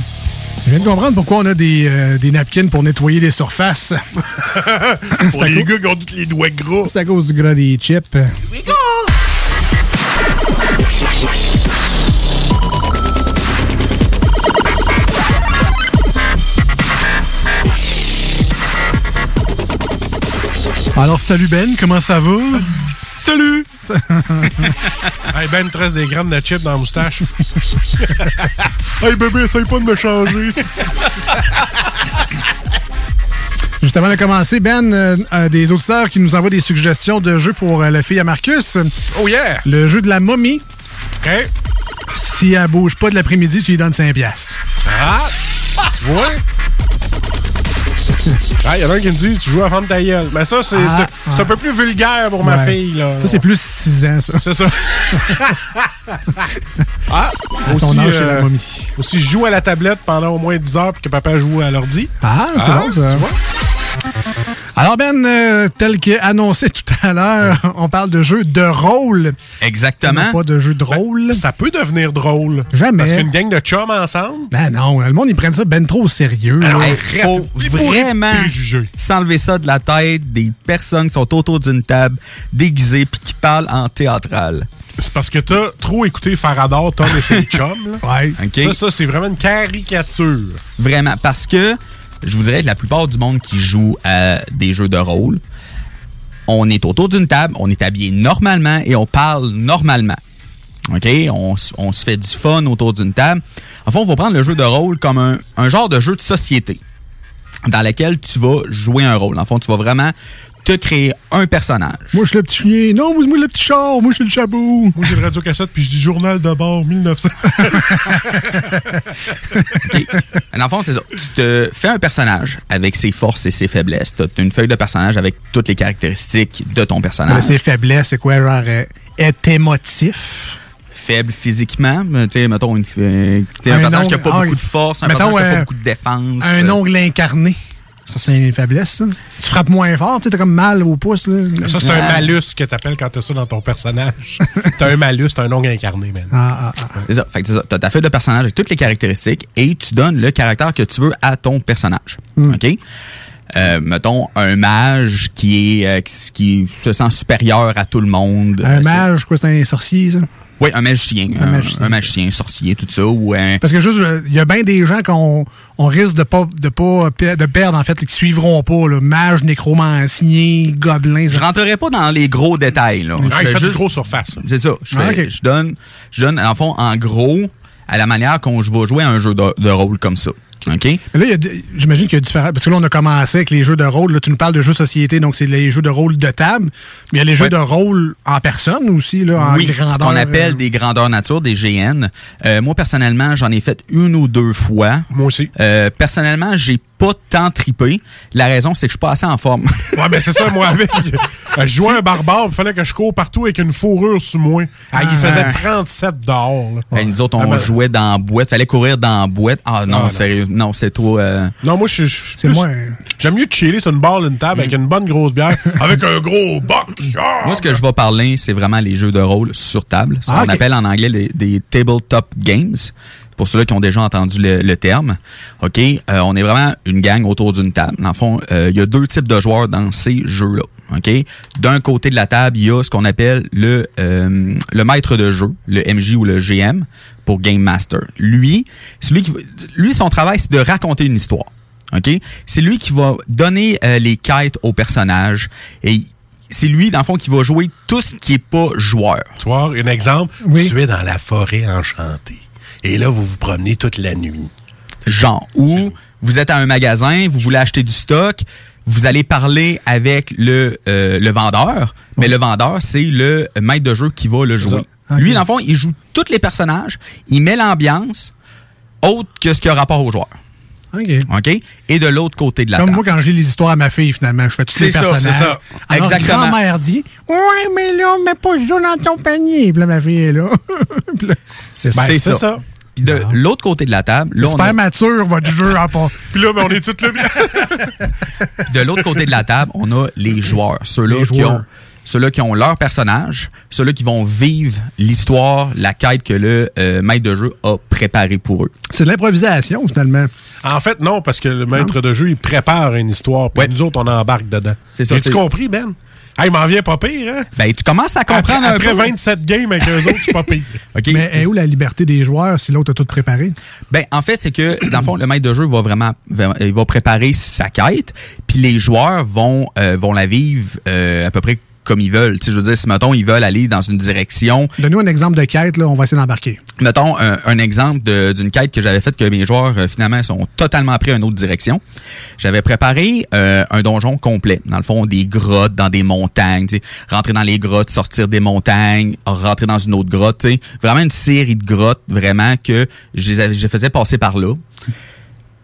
Je viens de comprendre pourquoi on a des, euh, des napkins pour nettoyer les surfaces. pour les gars qui ont tous les doigts gros. C'est à cause du gras des chips. Alors, salut Ben, comment ça va? Salut! hey Ben, te reste des grammes de chips dans la moustache. hey bébé, essaye pas de me changer. Juste avant de commencer, Ben, euh, euh, des auditeurs qui nous envoient des suggestions de jeux pour euh, la fille à Marcus. Oh yeah! Le jeu de la momie. OK. Si elle bouge pas de l'après-midi, tu lui donnes 5 piastres. Ah! Tu vois? Ah, il y en a un qui me dit tu joues à vendre ta gueule. Mais ça, c'est Ah, un peu plus vulgaire pour ma fille. Là. Ça, c'est plus 6 ans, ça. C'est ça. ah! À son âge, c'est la momie. Aussi, je joue à la tablette pendant au moins 10 heures puis que papa joue à l'ordi. Ah, c'est bon, ça. tu vois? Alors, Ben, euh, tel qu'annoncé tout à l'heure, on parle de jeux de rôle. Exactement. Pas de jeux de rôle. Ça peut devenir drôle. Jamais. Parce qu'une gang de chums ensemble. Ben non, le monde, ils prennent ça ben trop au sérieux. là. Hey, faut vraiment s'enlever ça de la tête des personnes qui sont autour d'une table déguisées puis qui parlent en théâtral. C'est parce que t'as trop écouté Faradar, Tom et ses chums. là. Ouais. Ça, ça c'est vraiment une caricature. Vraiment. Parce que je vous dirais que la plupart du monde qui joue à des jeux de rôle, on est autour d'une table, on est habillé normalement et on parle normalement. OK? On, se fait du fun autour d'une table. En fait, on va prendre le jeu de rôle comme un, un genre de jeu de société dans lequel tu vas jouer un rôle. En fond, tu vas vraiment te créer un personnage. Moi, je suis le petit chien. Non, moi, moi, le petit char. Moi, je suis le chabot. Moi, j'ai le radio-cassette, puis je dis journal de bord 1900. Dans le fond, c'est ça. Tu te fais un personnage avec ses forces et ses faiblesses. Tu as une feuille de personnage avec toutes les caractéristiques de ton Mais personnage. ses faiblesses, c'est quoi, genre, euh, être émotif? faible physiquement. mais Tu sais, mettons, une, euh, t'es un, Un personnage qui a ongle- pas ah, beaucoup de force, un mettons, personnage qui a euh, pas beaucoup de défense. Un euh, ongle incarné. Ça, c'est une faiblesse, ça. Tu frappes moins fort, tu t'as comme mal au pouce. Là. Ça, c'est un malus que t'appelles quand t'as ça dans ton personnage. t'as un malus, t'as un ongle incarné, man. Ah, ah, ah. C'est ça. Fait que c'est ça. T'as ta feuille de personnage avec toutes les caractéristiques et tu donnes le caractère que tu veux à ton personnage. Hmm. OK? Euh, mettons, un mage qui est euh, qui, qui se sent supérieur à tout le monde. Un Euh, mage, quoi, c'est un sorcier, ça? Oui, un magicien. Un Un, magicien. un magicien, sorcier, tout ça. Ou un... Parce que juste, euh, il y a bien des gens qu'on on risque de pas de pas de perdre, en fait, qui suivront pas. Là. Mage, nécromancien, gobelin. Je rentrerai pas dans les gros détails. Là. Ah, Je il fais juste- gros surface. C'est ça. Je, Ah, fais- je donne, je donne, en fond, en gros, à la manière qu'on je vais jouer à un jeu de, de rôle comme ça. OK? Mais là, j'imagine qu'il y a différents. Parce que là, on a commencé avec les jeux de rôle. Là, tu nous parles de jeux société, donc c'est les jeux de rôle de table. Mais il y a les jeux Ouais. de rôle en personne aussi, là, en oui, grandeur. ce qu'on appelle euh, des grandeurs nature, des GN. Euh, moi, personnellement, j'en ai fait une ou deux fois. Moi aussi. Euh, personnellement, j'ai pas tant tripé. La raison, c'est que je suis pas assez en forme. Ouais, ben c'est ça, moi, avec. euh, Je jouais un barbare, il fallait que je cours partout avec une fourrure sur moi. Ah, il faisait 37 dehors. là. Hey, nous autres, on Ah, ben- jouait dans la boîte. Fallait courir dans la boîte. Ah non, Ah, sérieux. Non, c'est trop... euh, Non, moi, je suis. C'est moi. J'aime mieux chiller sur une barre, une table, avec une bonne grosse bière, avec un gros boc. Ah! Moi, ce que je vais parler, c'est vraiment les jeux de rôle sur table. Ce qu'on Ah, appelle en anglais les- des tabletop games. Pour ceux-là qui ont déjà entendu le, le terme. OK? Euh, on est vraiment une gang autour d'une table. Dans le fond, euh, il y a deux types de joueurs dans ces jeux-là. OK? D'un côté de la table, il y a ce qu'on appelle le, euh, le maître de jeu, le MJ ou le GM pour Game Master. Lui, c'est lui qui, va- lui, son travail, c'est de raconter une histoire. OK? C'est lui qui va donner euh, les quêtes aux personnages et c'est lui, dans le fond, qui va jouer tout ce qui est pas joueur. Tu vois, un exemple, tu es dans la forêt enchantée. Et là, vous vous promenez toute la nuit. Genre, où vous êtes à un magasin, vous voulez acheter du stock, vous allez parler avec le, euh, le vendeur, mais le vendeur, c'est le maître de jeu qui va le jouer. Lui, dans le fond, il joue tous les personnages, il met l'ambiance autre que ce qui a rapport aux joueurs. OK. OK? Et de l'autre côté de la Comme table. moi, quand j'ai les histoires à ma fille, finalement, je fais tous les ça, personnages. c'est ça. Alors, Exactement. grand-mère dit Ouais, mais là, mets pas ça dans ton panier. Puis là, ma fille est là. C'est Ben, ça. ça. Puis de l'autre côté de la table, là, on super a- mature, votre jeu, à part. Puis là, ben, on est tous là. de l'autre côté de la table, on a les joueurs. Ceux-là qui ont ceux-là qui ont leur personnage, ceux-là qui vont vivre l'histoire, la quête que le euh, maître de jeu a préparé pour eux. C'est de l'improvisation, finalement. En fait, non, parce que le maître de jeu, il prépare une histoire, puis nous autres, on embarque dedans. C'est ça, As-tu c'est- compris, Ben? Ah, il m'en vient pas pire, hein? Ben, tu commences à comprendre après, un après peu. 27 games avec eux autres, c'est pas pire. Mais est où la liberté des joueurs si l'autre a tout préparé? Ben, en fait, c'est que, dans le fond, le maître de jeu va vraiment, il va préparer sa quête, puis les joueurs vont, euh, vont la vivre euh, à peu près comme ils veulent. Je veux dire, si, mettons, ils veulent aller dans une direction, Donne-nous un exemple de quête, là, on va essayer d'embarquer. Mettons un, un exemple d'une quête que j'avais faite que mes joueurs euh, finalement sont totalement pris à une autre direction. J'avais préparé euh, un donjon complet, dans le fond des grottes, dans des montagnes, rentrer dans les grottes, sortir des montagnes, rentrer dans une autre grotte, vraiment une série de grottes vraiment que je les je faisais passer par là.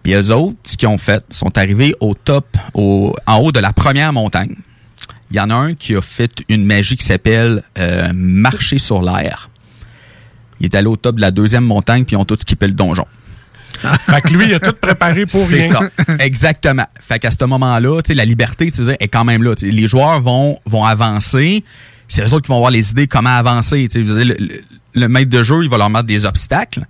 Puis eux autres, ce qu'ils ont fait, sont arrivés au top, au, en haut de la première montagne. Il y en a un qui a fait une magie qui s'appelle euh, marcher sur l'air. Il est allé au top de la deuxième montagne, puis ils ont tous skippé le donjon. fait que lui, il a tout préparé pour C'est rien. ça, exactement. Fait qu'à ce moment-là, la liberté, tu est quand même là. Les joueurs vont, vont avancer. C'est eux autres qui vont avoir les idées comment avancer. Le- le maître de jeu, il va leur mettre des obstacles.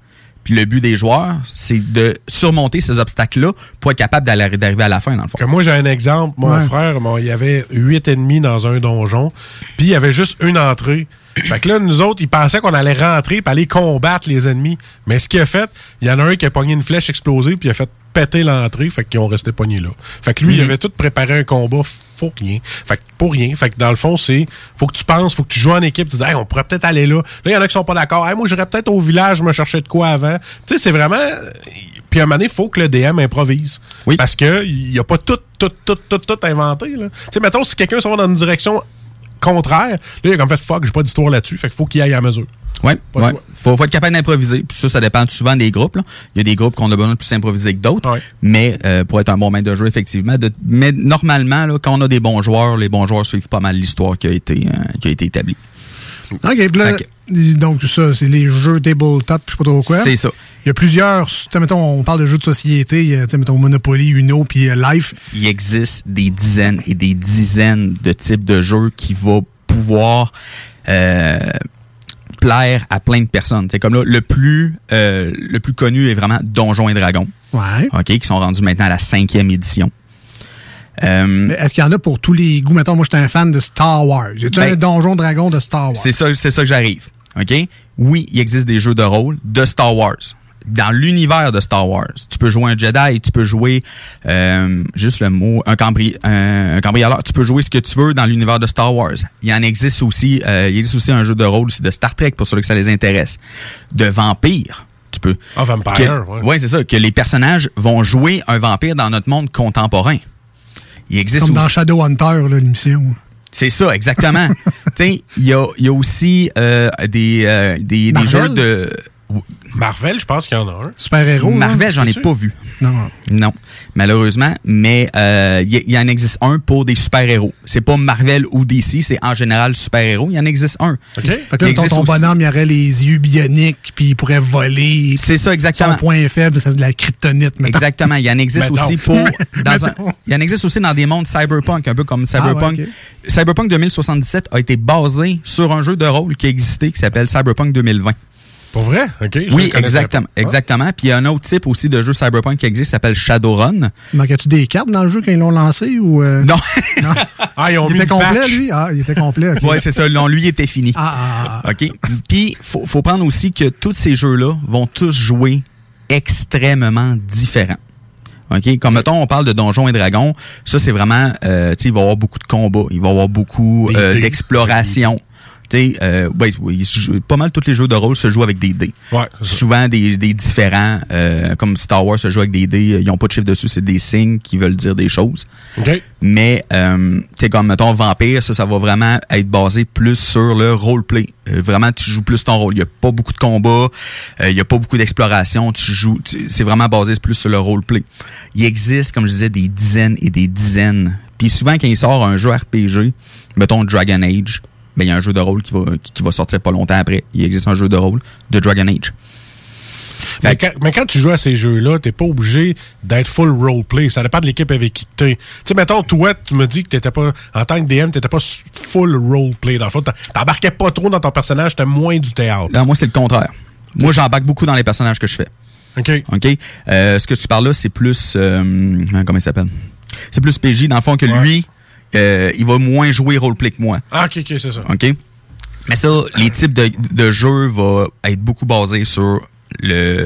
Puis le but des joueurs, c'est de surmonter ces obstacles-là pour être capable d'arriver à la fin, dans le fond. Que moi, j'ai un exemple. Mon Ouais. frère, bon, il y avait huit ennemis dans un donjon, puis il y avait juste une entrée. Fait que là, nous autres, ils pensaient qu'on allait rentrer et aller combattre les ennemis. Mais ce qu'il a fait, il y en a un qui a pogné une flèche explosée puis il a fait péter l'entrée, fait qu'ils ont resté pognés là. Fait que lui, il Mhm. avait tout préparé un combat pour rien. Fait que pour rien. Fait que dans le fond, c'est faut que tu penses, faut que tu joues en équipe, tu dis hey, on pourrait peut-être aller là. Là, il y en a qui sont pas d'accord. Hey, moi, j'irais peut-être au village me chercher de quoi avant. Tu sais, c'est vraiment puis à un moment donné, il faut que le DM improvise. Oui. Parce que il n'y a pas tout, tout, tout, tout, tout inventé. là. Tu sais, mettons, si quelqu'un s'en va dans une direction contraire, là, il a comme fait fuck, j'ai pas d'histoire là-dessus. Fait qu'il faut qu'il aille à mesure. Ouais, le ouais. Faut, faut être capable d'improviser. Puis ça, ça dépend souvent des groupes. là. Il y a des groupes qu'on a besoin de plus improviser que d'autres. Mais euh, pour être un bon maître de jeu, effectivement. de- mais normalement, là, quand on a des bons joueurs, les bons joueurs suivent pas mal l'histoire qui a été euh, qui a été établie. OK, puis là, donc ça, c'est les jeux tabletop, je sais pas trop quoi. C'est ça. Il y a plusieurs, mettons, on parle de jeux de société, il y a, tu sais, mettons, Monopoly, Uno, puis euh, Life. Il existe des dizaines et des dizaines de types de jeux qui vont pouvoir euh, plaire à plein de personnes. C'est comme là, le plus, euh, le plus connu est vraiment Donjons et Dragons. Ouais. OK, qui sont rendus maintenant à la cinquième édition. Euh, Est-ce qu'il y en a pour tous les goûts? Mettons, moi, je suis un fan de Star Wars. Y a-tu Ben, un Donjon Dragon de Star Wars? C'est ça, c'est ça que j'arrive. OK? Oui, il existe des jeux de rôle de Star Wars. Dans l'univers de Star Wars, tu peux jouer un Jedi, tu peux jouer euh, juste le mot un, cambri un, un cambrioleur. Tu peux jouer ce que tu veux dans l'univers de Star Wars. Il y en existe aussi, euh, il existe aussi un jeu de rôle aussi de Star Trek pour ceux que ça les intéresse. De vampires, tu peux. Ah, Vampire, Que- ouais. ouais, c'est ça. Que les personnages vont jouer un vampire dans notre monde contemporain. Il existe Comme aussi. dans Shadowhunter, l'émission. C'est ça, exactement. il y a, il y a aussi euh, des, euh, des, des Marvel? jeux de. Marvel, je pense qu'il y en a un. Super-héros. Marvel, j'en ai pas vu. Non. Non, malheureusement. Mais euh, il y, il y en existe un pour des super-héros. C'est pas Marvel ou DC, c'est en général super-héros. Il y en existe un. Fait que là, Il ton, ton bonhomme, il aurait les yeux bioniques, puis il pourrait voler. C'est ça, exactement. Son point faible, c'est de la kryptonite, mettons. Exactement. Il y en existe aussi pour. Dans un- Mettons. il y en existe aussi dans des mondes cyberpunk, un peu comme Cyberpunk. Ah ouais, Cyberpunk 2077 a été basé sur un jeu de rôle qui existait qui s'appelle Cyberpunk 2020. Pour vrai? OK. je Oui, exactement. pas. Exactement. Puis il y a un autre type aussi de jeu Cyberpunk qui existe qui s'appelle Shadowrun. Manquais-tu des cartes dans le jeu quand ils l'ont lancé ou. euh? Non. Ah, ils ont il mis était le complet, patch. lui? Ah, il était complet. ok. Ouais, c'est ça. Non, lui il était fini. Ah, ah, OK. Puis faut, faut prendre aussi que tous ces jeux-là vont tous jouer extrêmement différents. OK? Comme mettons, on parle de Donjons et Dragons, ça c'est vraiment euh, tu sais, il va y avoir beaucoup de combats, il va y avoir beaucoup euh, d'exploration. Tu sais, euh, ouais, pas mal tous les jeux de rôle se jouent avec des dés. Ouais. Souvent des, des différents, euh, comme Star Wars se joue avec des dés, ils ont pas de chiffre dessus, c'est des signes qui veulent dire des choses. Mais, euh, tu sais, comme, mettons, Vampire, ça, ça va vraiment être basé plus sur le roleplay. Euh, vraiment, tu joues plus ton rôle. Il n'y a pas beaucoup de combats, il n'y a pas beaucoup d'exploration. Tu joues, c'est vraiment basé plus sur le roleplay. Il existe, comme je disais, des dizaines et des dizaines. Puis souvent, quand il sort un jeu RPG, mettons Dragon Age, ben, il y a un jeu de rôle qui va, qui, qui va sortir pas longtemps après. Il existe un jeu de rôle de Dragon Age. Mais quand, mais quand tu joues à ces jeux-là, t'es pas obligé d'être full roleplay. Ça dépend de l'équipe avec qui t'es. Tu sais, mettons, toi, tu me dis que t'étais pas, en tant que DM, t'étais pas full roleplay. Dans le fond, t'embarquais pas trop dans ton personnage, t'as moins du théâtre. Non, moi, c'est le contraire. Moi, j'embarque beaucoup dans les personnages que je fais. OK. OK? Euh, ce que tu parles là, c'est plus. euh, comment il s'appelle? C'est plus PJ, dans le fond, que lui, euh, il va moins jouer roleplay que moi. Ah, OK, OK, c'est ça. OK? Mais ça, les types de, de jeux vont être beaucoup basés sur le,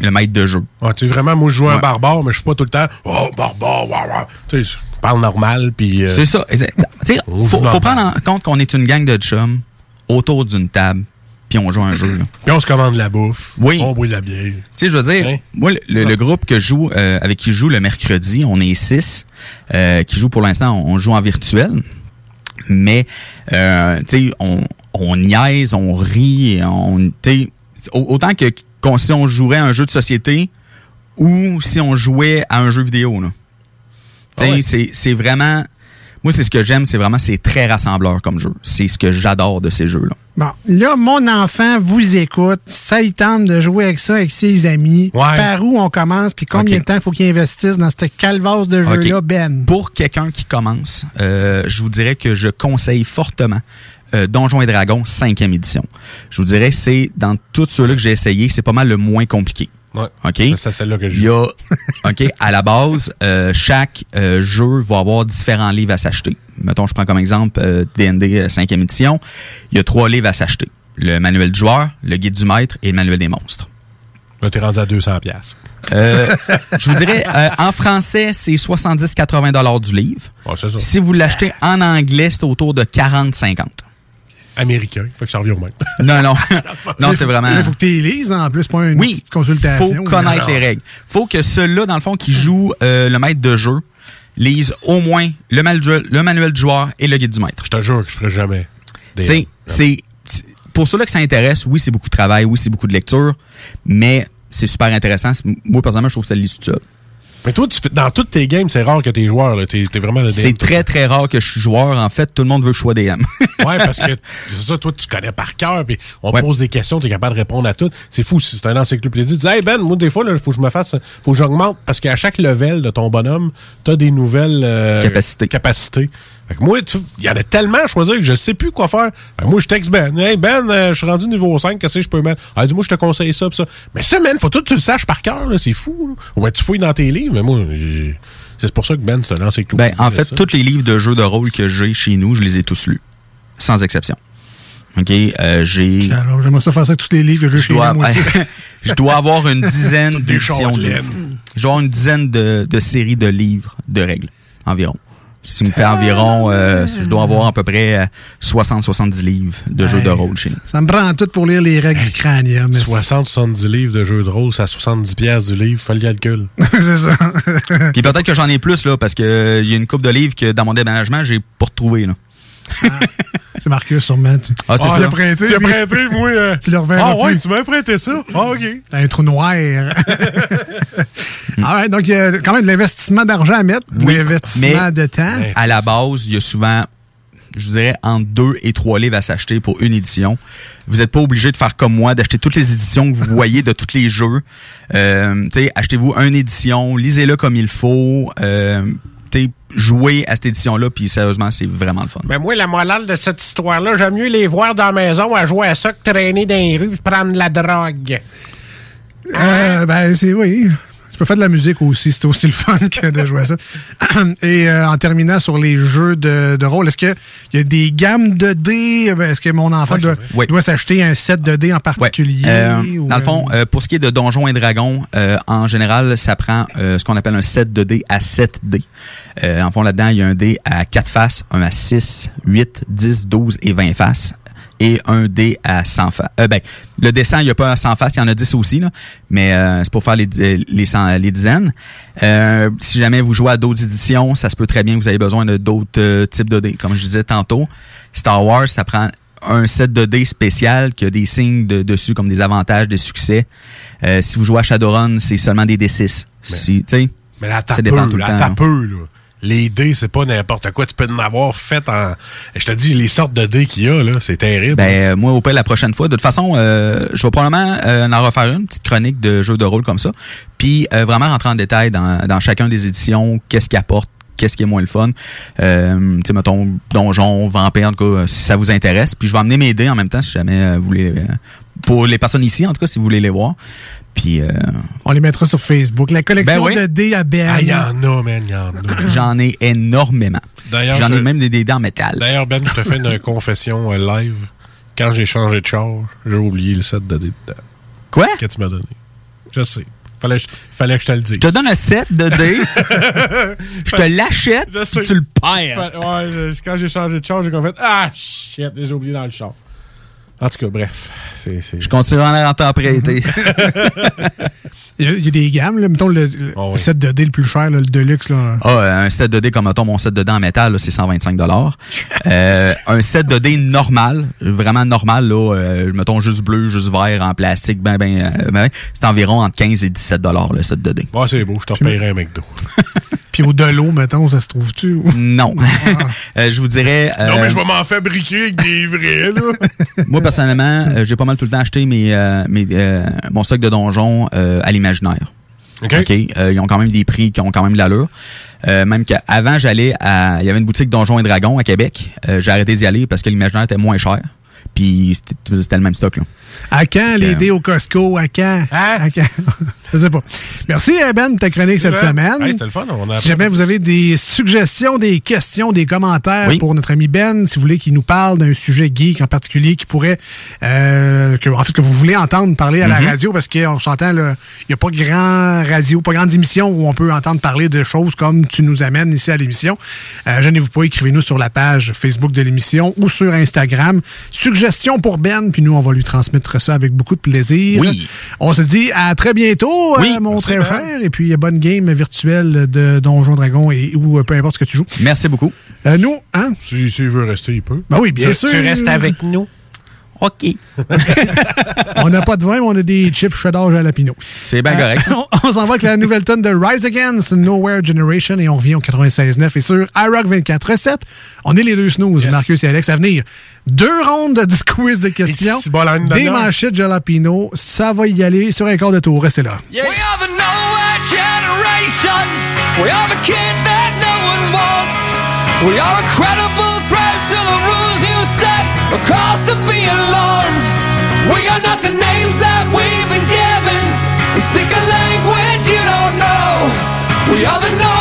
le maître de jeu. Ouais, tu sais, vraiment, moi, je joue un barbare, mais je suis pas tout le temps, oh, barbare, ouais. Tu sais, je parle normal, puis. euh, C'est ça. exact. Tu sais, faut, faut prendre en compte qu'on est une gang de chums autour d'une table, puis on joue un jeu. là. Puis on se commande de la bouffe. Oui. On boit de la bière. Tu sais, je veux dire, Hein? moi, le, groupe que joue, euh, avec qui je joue le mercredi, on est six, euh, qui joue pour l'instant, on, joue en virtuel. Mais, euh, tu sais, on, on niaise, on rit, on, tu autant que si on jouerait à un jeu de société ou si on jouait à un jeu vidéo, là. Tu sais, Ah ouais. c'est- c'est vraiment, moi, c'est ce que j'aime, c'est vraiment, c'est très rassembleur comme jeu. C'est ce que j'adore de ces jeux-là. Bon, là, mon enfant vous écoute. Ça, il tente de jouer avec ça avec ses amis. Par où on commence, puis combien de temps il faut qu'il investisse dans cette calvasse de jeu-là. Ben? Pour quelqu'un qui commence, euh, je vous dirais que je conseille fortement euh, Donjons et Dragons 5e édition. Je vous dirais c'est dans tous ceux-là que j'ai essayé, c'est pas mal le moins compliqué. Ouais. OK? C'est celle-là que je a, OK, à la base, euh, chaque euh, jeu va avoir différents livres à s'acheter. Mettons, je prends comme exemple euh, D&D 5e édition. Il y a trois livres à s'acheter. Le manuel du joueur, le guide du maître et le manuel des monstres. Là, t'es rendu à 200 pièces. Euh, je vous dirais, euh, en français, c'est 70-80 dollars du livre. ça. Si vous l'achetez en anglais, c'est autour de 40-50. Américain. Fait que ça revient au même. Non, non. non, c'est vraiment... Il faut que tu les lises, en plus, pas une Oui, petite consultation. faut connaître Non. les règles. faut que ceux-là, dans le fond, qui jouent euh, le maître de jeu, lisent au moins le manuel, le manuel du joueur et le guide du maître. Je te jure que je ferai jamais. des- Tu sais, c'est c'est- pour ceux-là que ça intéresse, oui, c'est beaucoup de travail, oui, c'est beaucoup de lecture, mais c'est super intéressant. Moi, personnellement, je trouve que ça lit tout seul. Mais toi, tu dans toutes tes games, c'est rare que t'es joueur. là. T'es t'es vraiment le DM. C'est très, très rare que je suis joueur. En fait, tout le monde veut que je sois DM. Ouais, parce que c'est ça, toi, tu connais par cœur, puis on pose des questions, tu es capable de répondre à toutes. C'est fou, si c'est un encyclopédie. Tu dis, hey Ben, moi, des fois, il faut que je me fasse, faut que j'augmente, parce qu'à chaque level de ton bonhomme, tu as des nouvelles euh, Capacités. capacités. Fait que moi, tu- il y en a tellement à choisir que je sais plus quoi faire. Fait que moi, je texte Ben. Hey Ben, euh, je suis rendu niveau 5, qu'est-ce que je peux mettre? Ah, dis-moi, je te conseille ça, pis ça. Mais ça, man, faut tout que tu le saches par cœur, là, c'est fou. Là. Ouais, tu fouilles dans tes livres, mais moi, j'ai- c'est pour ça que Ben, c'est un encyclopédie. Ben, en fait, tous les livres de jeux de rôle que j'ai chez nous, je les ai tous lus. Sans exception. OK? Euh, j'ai. Alors, j'aimerais ça faire ça avec tous les livres que j'ai Je chez dois, moi aussi. je dois avoir une dizaine d'éditions. de-. Je dois avoir une dizaine de, de séries de livres de règles, environ. Qui me fait environ, euh, je dois avoir à peu près euh, 60-70 livres de jeux de rôle chez nous. Ça me prend tout pour lire les règles du crânium. 60-70 livres de jeux de rôle, c'est à 70 pièces du livre, fais le calcul. c'est ça. Puis peut-être que j'en ai plus, là, parce que euh, il y a une coupe de livres que dans mon déménagement, j'ai pas retrouvé, là. C'est Marcus, sûrement. Tu, Ah, c'est tu ça. l'as prêté. Tu as puis prêté, moi. euh, Tu le reverras Ah ouais, plus. tu m'as prêté ça. Ah, OK. T'as un trou noir. ah ouais, donc il y a quand même de l'investissement d'argent à mettre, de Oui, l'investissement mais de temps. À la base, il y a souvent, je vous dirais, entre deux et trois livres à s'acheter pour une édition. Vous n'êtes pas obligé de faire comme moi, d'acheter toutes les éditions que vous voyez de tous les jeux. Euh, tu sais, achetez-vous une édition, lisez-le comme il faut. Euh, sais, jouez à cette édition-là, puis sérieusement, c'est vraiment le fun. Mais moi, la morale de cette histoire-là, j'aime mieux les voir dans la maison à jouer à ça que traîner dans les rues et prendre de la drogue. Euh, ben, c'est oui. Tu peux faire de la musique aussi, c'est aussi le fun que de jouer à ça. Et euh, en terminant sur les jeux de, de rôle, est-ce qu'il y a des gammes de dés? Ben, Est-ce que mon enfant Ouais, doit. Oui. doit s'acheter un set de dés en particulier? Euh, ou, dans le fond, euh, pour ce qui est de Donjons et Dragons, en général, ça prend ce qu'on appelle un set de dés à 7 dés. En fond, là-dedans, il y a un dé à 4 faces, un à 6, 8, 10, 12 et 20 faces. Et un dé à 100 faces. Euh, ben, le dessin, il n'y a pas à 100 faces, il y en a 10 aussi, là, mais euh, c'est pour faire les, les, 100 les dizaines. Euh, si jamais vous jouez à d'autres éditions, ça se peut très bien que vous avez besoin de d'autres euh, types de dés. Comme je disais tantôt, Star Wars, ça prend un set de dés spécial qui a des signes de- dessus comme des avantages, des succès. Euh, si vous jouez à Shadowrun, c'est seulement des D6. Si, tu sais, Mais là, ça dépend peu, tout le là, temps. t'as peu, là. Les dés, c'est pas n'importe quoi. Tu peux en avoir fait en. Je te dis, les sortes de dés qu'il y a, là, c'est terrible. Ben, euh, moi, au pire, la prochaine fois. De toute façon, euh, je vais probablement euh, en refaire une petite chronique de jeux de rôle comme ça. Puis, euh, vraiment rentrer en détail dans, dans chacun des éditions, qu'est-ce qu'il apporte, qu'est-ce qui est moins le fun? Euh, tu sais, mettons, donjon, vampire, en tout cas, si ça vous intéresse. Puis, je vais amener mes dés en même temps, si jamais euh, vous voulez... euh, pour les personnes ici, en tout cas, si vous voulez les voir. Puis, euh, On les mettra sur Facebook. La collection Ben oui. de dés à Ben. Ah, il y en a, man, il y en a. j'en ai énormément. D'ailleurs, J'en je- ai même des, dés en métal. D'ailleurs, Ben, je te fais une confession euh, live. Quand j'ai changé de char, j'ai oublié le set de dés dedans. Quoi? Que tu m'as donné. Je sais. Fallait, fallait que je te le dise. Je te donne un set de dés. je te l'achète, Je sais. puis tu le perds. Ouais, quand j'ai changé de char, j'ai fait Ah, shit, j'ai oublié dans le char. En tout cas, bref. C'est, c'est... Je continue à en. Il y, a, il y a des gammes, là. Mettons le, le Ah oui. set de dés le plus cher, là, le Deluxe. Là. Ah, un set de dés comme mettons mon set de dés en métal, c'est 125 euh, Un set de dés normal, vraiment normal, là, euh, mettons juste bleu, juste vert, en plastique, ben, ben, euh, ben, c'est environ entre 15 et 17 le set de dés. Ouais, c'est beau, je te repayerai un McDo. Puis au Delo, mettons, ça se trouve-tu? ou- Non. Euh, je vous dirais... euh, Non, mais je vais m'en fabriquer avec des vrais, là. Moi, personnellement, euh, j'ai pas mal tout le temps acheté mes, euh, mes, euh, mon stock de donjons euh, à l'imaginaire. OK. Euh, ils ont quand même des prix qui ont quand même de l'allure. Euh, même qu'avant, j'allais à... Il y avait une boutique Donjons et Dragons à Québec. Euh, j'ai arrêté d'y aller parce que l'imaginaire était moins cher. Puis c'était c'était le même stock, là. À quand les Euh, dés au Costco? À quand? À quand? Je sais pas. Merci, eh, Ben, pour ta chronique cette semaine. hey, le fun, on a si jamais vous avez des suggestions, des questions, des commentaires Oui. pour notre ami Ben, si vous voulez qu'il nous parle d'un sujet geek en particulier qui pourrait, euh, que, en fait, que vous voulez entendre parler à la Mhm. radio, parce qu'on s'entend, là, il n'y a pas grand radio, pas grande émission où on peut entendre parler de choses comme tu nous amènes ici à l'émission. Euh, Gênez-vous pas, écrivez-nous sur la page Facebook de l'émission ou sur Instagram. Suggestions pour Ben, puis nous, on va lui transmettre ça avec beaucoup de plaisir. Oui. On se dit à très bientôt, Oui, euh, mon très cher. Et puis, bonne game virtuelle de Donjon Dragon et, ou euh, peu importe ce que tu joues. Merci beaucoup. Euh, nous, hein? Si, s'il veut rester, il peut. Ben oui, bien Tu- sûr. Tu restes avec nous. OK. on n'a pas de vin, mais on a des chips cheddar jalapeno. C'est bien correct, ça. on on s'en va avec la nouvelle tonne de Rise Against Nowhere Generation et on revient au 96.9 et sur iRock 24.7. On est les deux snooze, Marcus et Alex, à venir. Deux rondes de quiz de questions. c'est bon, des manchettes jalapeno. Ça va y aller sur un quart de tour. Restez là. We are the nowhere generation. We are the kids that no one wants. We are a credible threat A cause to be alarmed. We are not the names that we've been given. We speak a language you don't know. We are the nowhere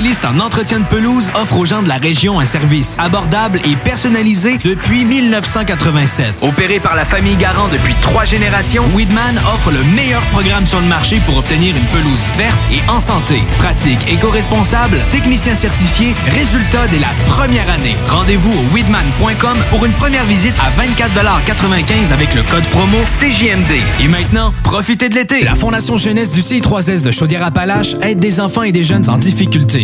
les spécialistes en entretien de pelouse, offrent aux gens de la région un service abordable et personnalisé depuis 1987. Opéré par la famille Garant depuis trois générations, Weedman offre le meilleur programme sur le marché pour obtenir une pelouse verte et en santé. Pratique éco-responsable, technicien certifié, résultat dès la première année. Rendez-vous au weedman.com pour une première visite à 24,95 avec le code promo CJMD. Et maintenant, profitez de l'été. La Fondation Jeunesse du C3S de Chaudière-Appalaches aide des enfants et des jeunes en difficulté.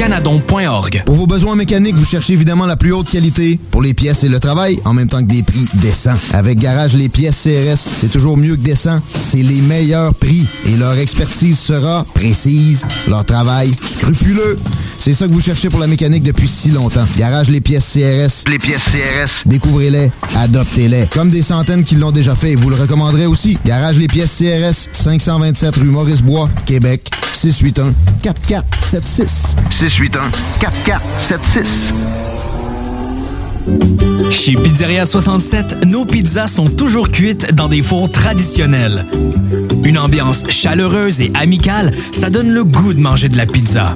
Pour vos besoins mécaniques, vous cherchez évidemment la plus haute qualité pour les pièces et le travail, en même temps que des prix décents. Avec Garage Les Pièces CRS, c'est toujours mieux que décent. C'est les meilleurs prix et leur expertise sera précise, leur travail scrupuleux. C'est ça que vous cherchez pour la mécanique depuis si longtemps. Garage Les Pièces CRS. Les pièces CRS. Découvrez-les, adoptez-les. Comme des centaines qui l'ont déjà fait, vous le recommanderez aussi. Garage Les Pièces CRS, 527 rue Maurice-Bois, Québec, 681 4476. 681 4476. Chez Pizzeria 67, nos pizzas sont toujours cuites dans des fours traditionnels. Une ambiance chaleureuse et amicale, ça donne le goût de manger de la pizza.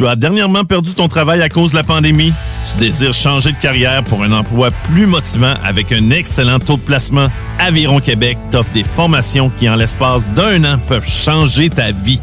Tu as dernièrement perdu ton travail à cause de la pandémie? Tu désires changer de carrière pour un emploi plus motivant avec un excellent taux de placement? Aviron Québec t'offre des formations qui, en l'espace d'un an, peuvent changer ta vie.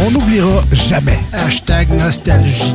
On n'oubliera jamais. Hashtag nostalgie.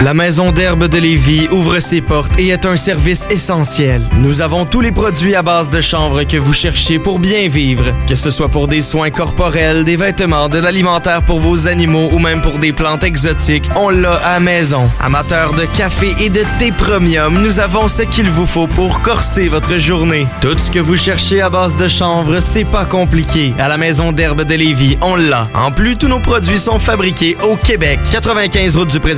La Maison d'herbe de Lévis ouvre ses portes et est un service essentiel. Nous avons tous les produits à base de chanvre que vous cherchez pour bien vivre. Que ce soit pour des soins corporels, des vêtements, de l'alimentaire pour vos animaux ou même pour des plantes exotiques, on l'a à maison. Amateurs de café et de thé premium, nous avons ce qu'il vous faut pour corser votre journée. Tout ce que vous cherchez à base de chanvre, c'est pas compliqué. À la Maison d'herbe de Lévis, on l'a. En plus, tous nos produits sont fabriqués au Québec. 95 route du président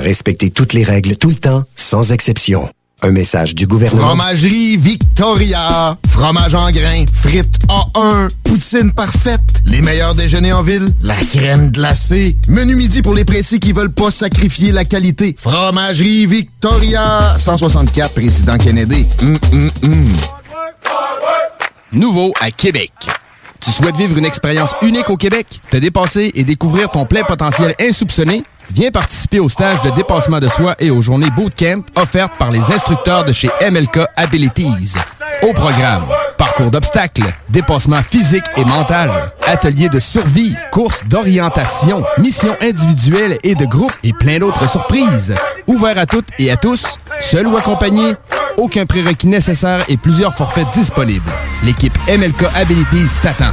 Respectez toutes les règles tout le temps, sans exception. Un message du gouvernement. Fromagerie Victoria. Fromage en grains. Frites A1. Poutine parfaite. Les meilleurs déjeuners en ville. La crème glacée. Menu midi pour les pressés qui veulent pas sacrifier la qualité. Fromagerie Victoria. 164 Président Kennedy. Hum, hum, hum. Nouveau à Québec. Tu souhaites vivre une expérience unique au Québec, te dépasser et découvrir ton plein potentiel insoupçonné? Viens participer au stage de dépassement de soi et aux journées bootcamp offertes par les instructeurs de chez MLK Abilities. Au programme, parcours d'obstacles, dépassement physique et mental, ateliers de survie, courses d'orientation, missions individuelles et de groupe et plein d'autres surprises. Ouvert à toutes et à tous, seul ou accompagné, aucun prérequis nécessaire et plusieurs forfaits disponibles. L'équipe MLK Abilities t'attend.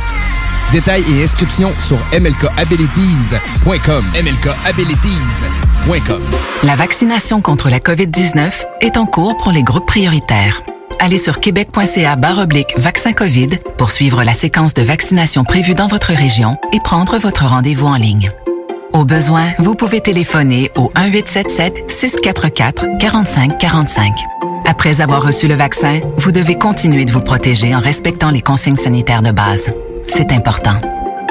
Détails et inscriptions sur mlkabilities.com. mlkabilities.com. La vaccination contre la COVID-19 est en cours pour les groupes prioritaires. Allez sur québec.ca oblique vaccin COVID pour suivre la séquence de vaccination prévue dans votre région et prendre votre rendez-vous en ligne. Au besoin, vous pouvez téléphoner au 1-877-644-4545. Après avoir reçu le vaccin, vous devez continuer de vous protéger en respectant les consignes sanitaires de base. C'est important.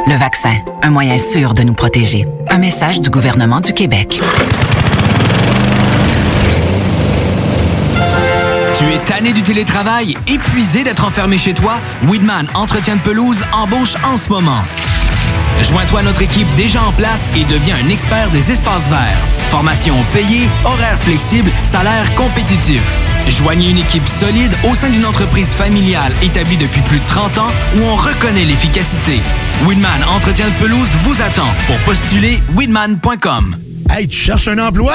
Le vaccin, un moyen sûr de nous protéger. Un message du gouvernement du Québec. Tu es tanné du télétravail, épuisé d'être enfermé chez toi? Weedman Entretien de pelouse embauche en ce moment. Joins-toi à notre équipe déjà en place et deviens un expert des espaces verts. Formation payée, horaires flexibles, salaire compétitif. Joignez une équipe solide au sein d'une entreprise familiale établie depuis plus de 30 ans où on reconnaît l'efficacité. Weedman Entretien de pelouse vous attend pour postuler weedman.com. Hey, tu cherches un emploi?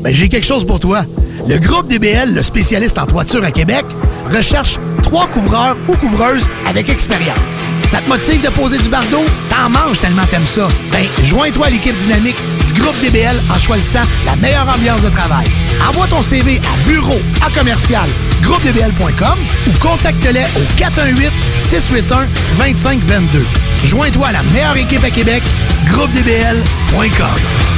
Ben, j'ai quelque chose pour toi. Le groupe DBL, le spécialiste en toiture à Québec, recherche trois couvreurs ou couvreuses avec expérience. Ça te motive de poser du bardeau? T'en manges tellement t'aimes ça. Ben, joins-toi à l'équipe dynamique du groupe DBL en choisissant la meilleure ambiance de travail. Envoie ton CV à bureau à commercial groupedbl.com ou contacte-les au 418-681-2522. Joins-toi à la meilleure équipe à Québec, groupedbl.com.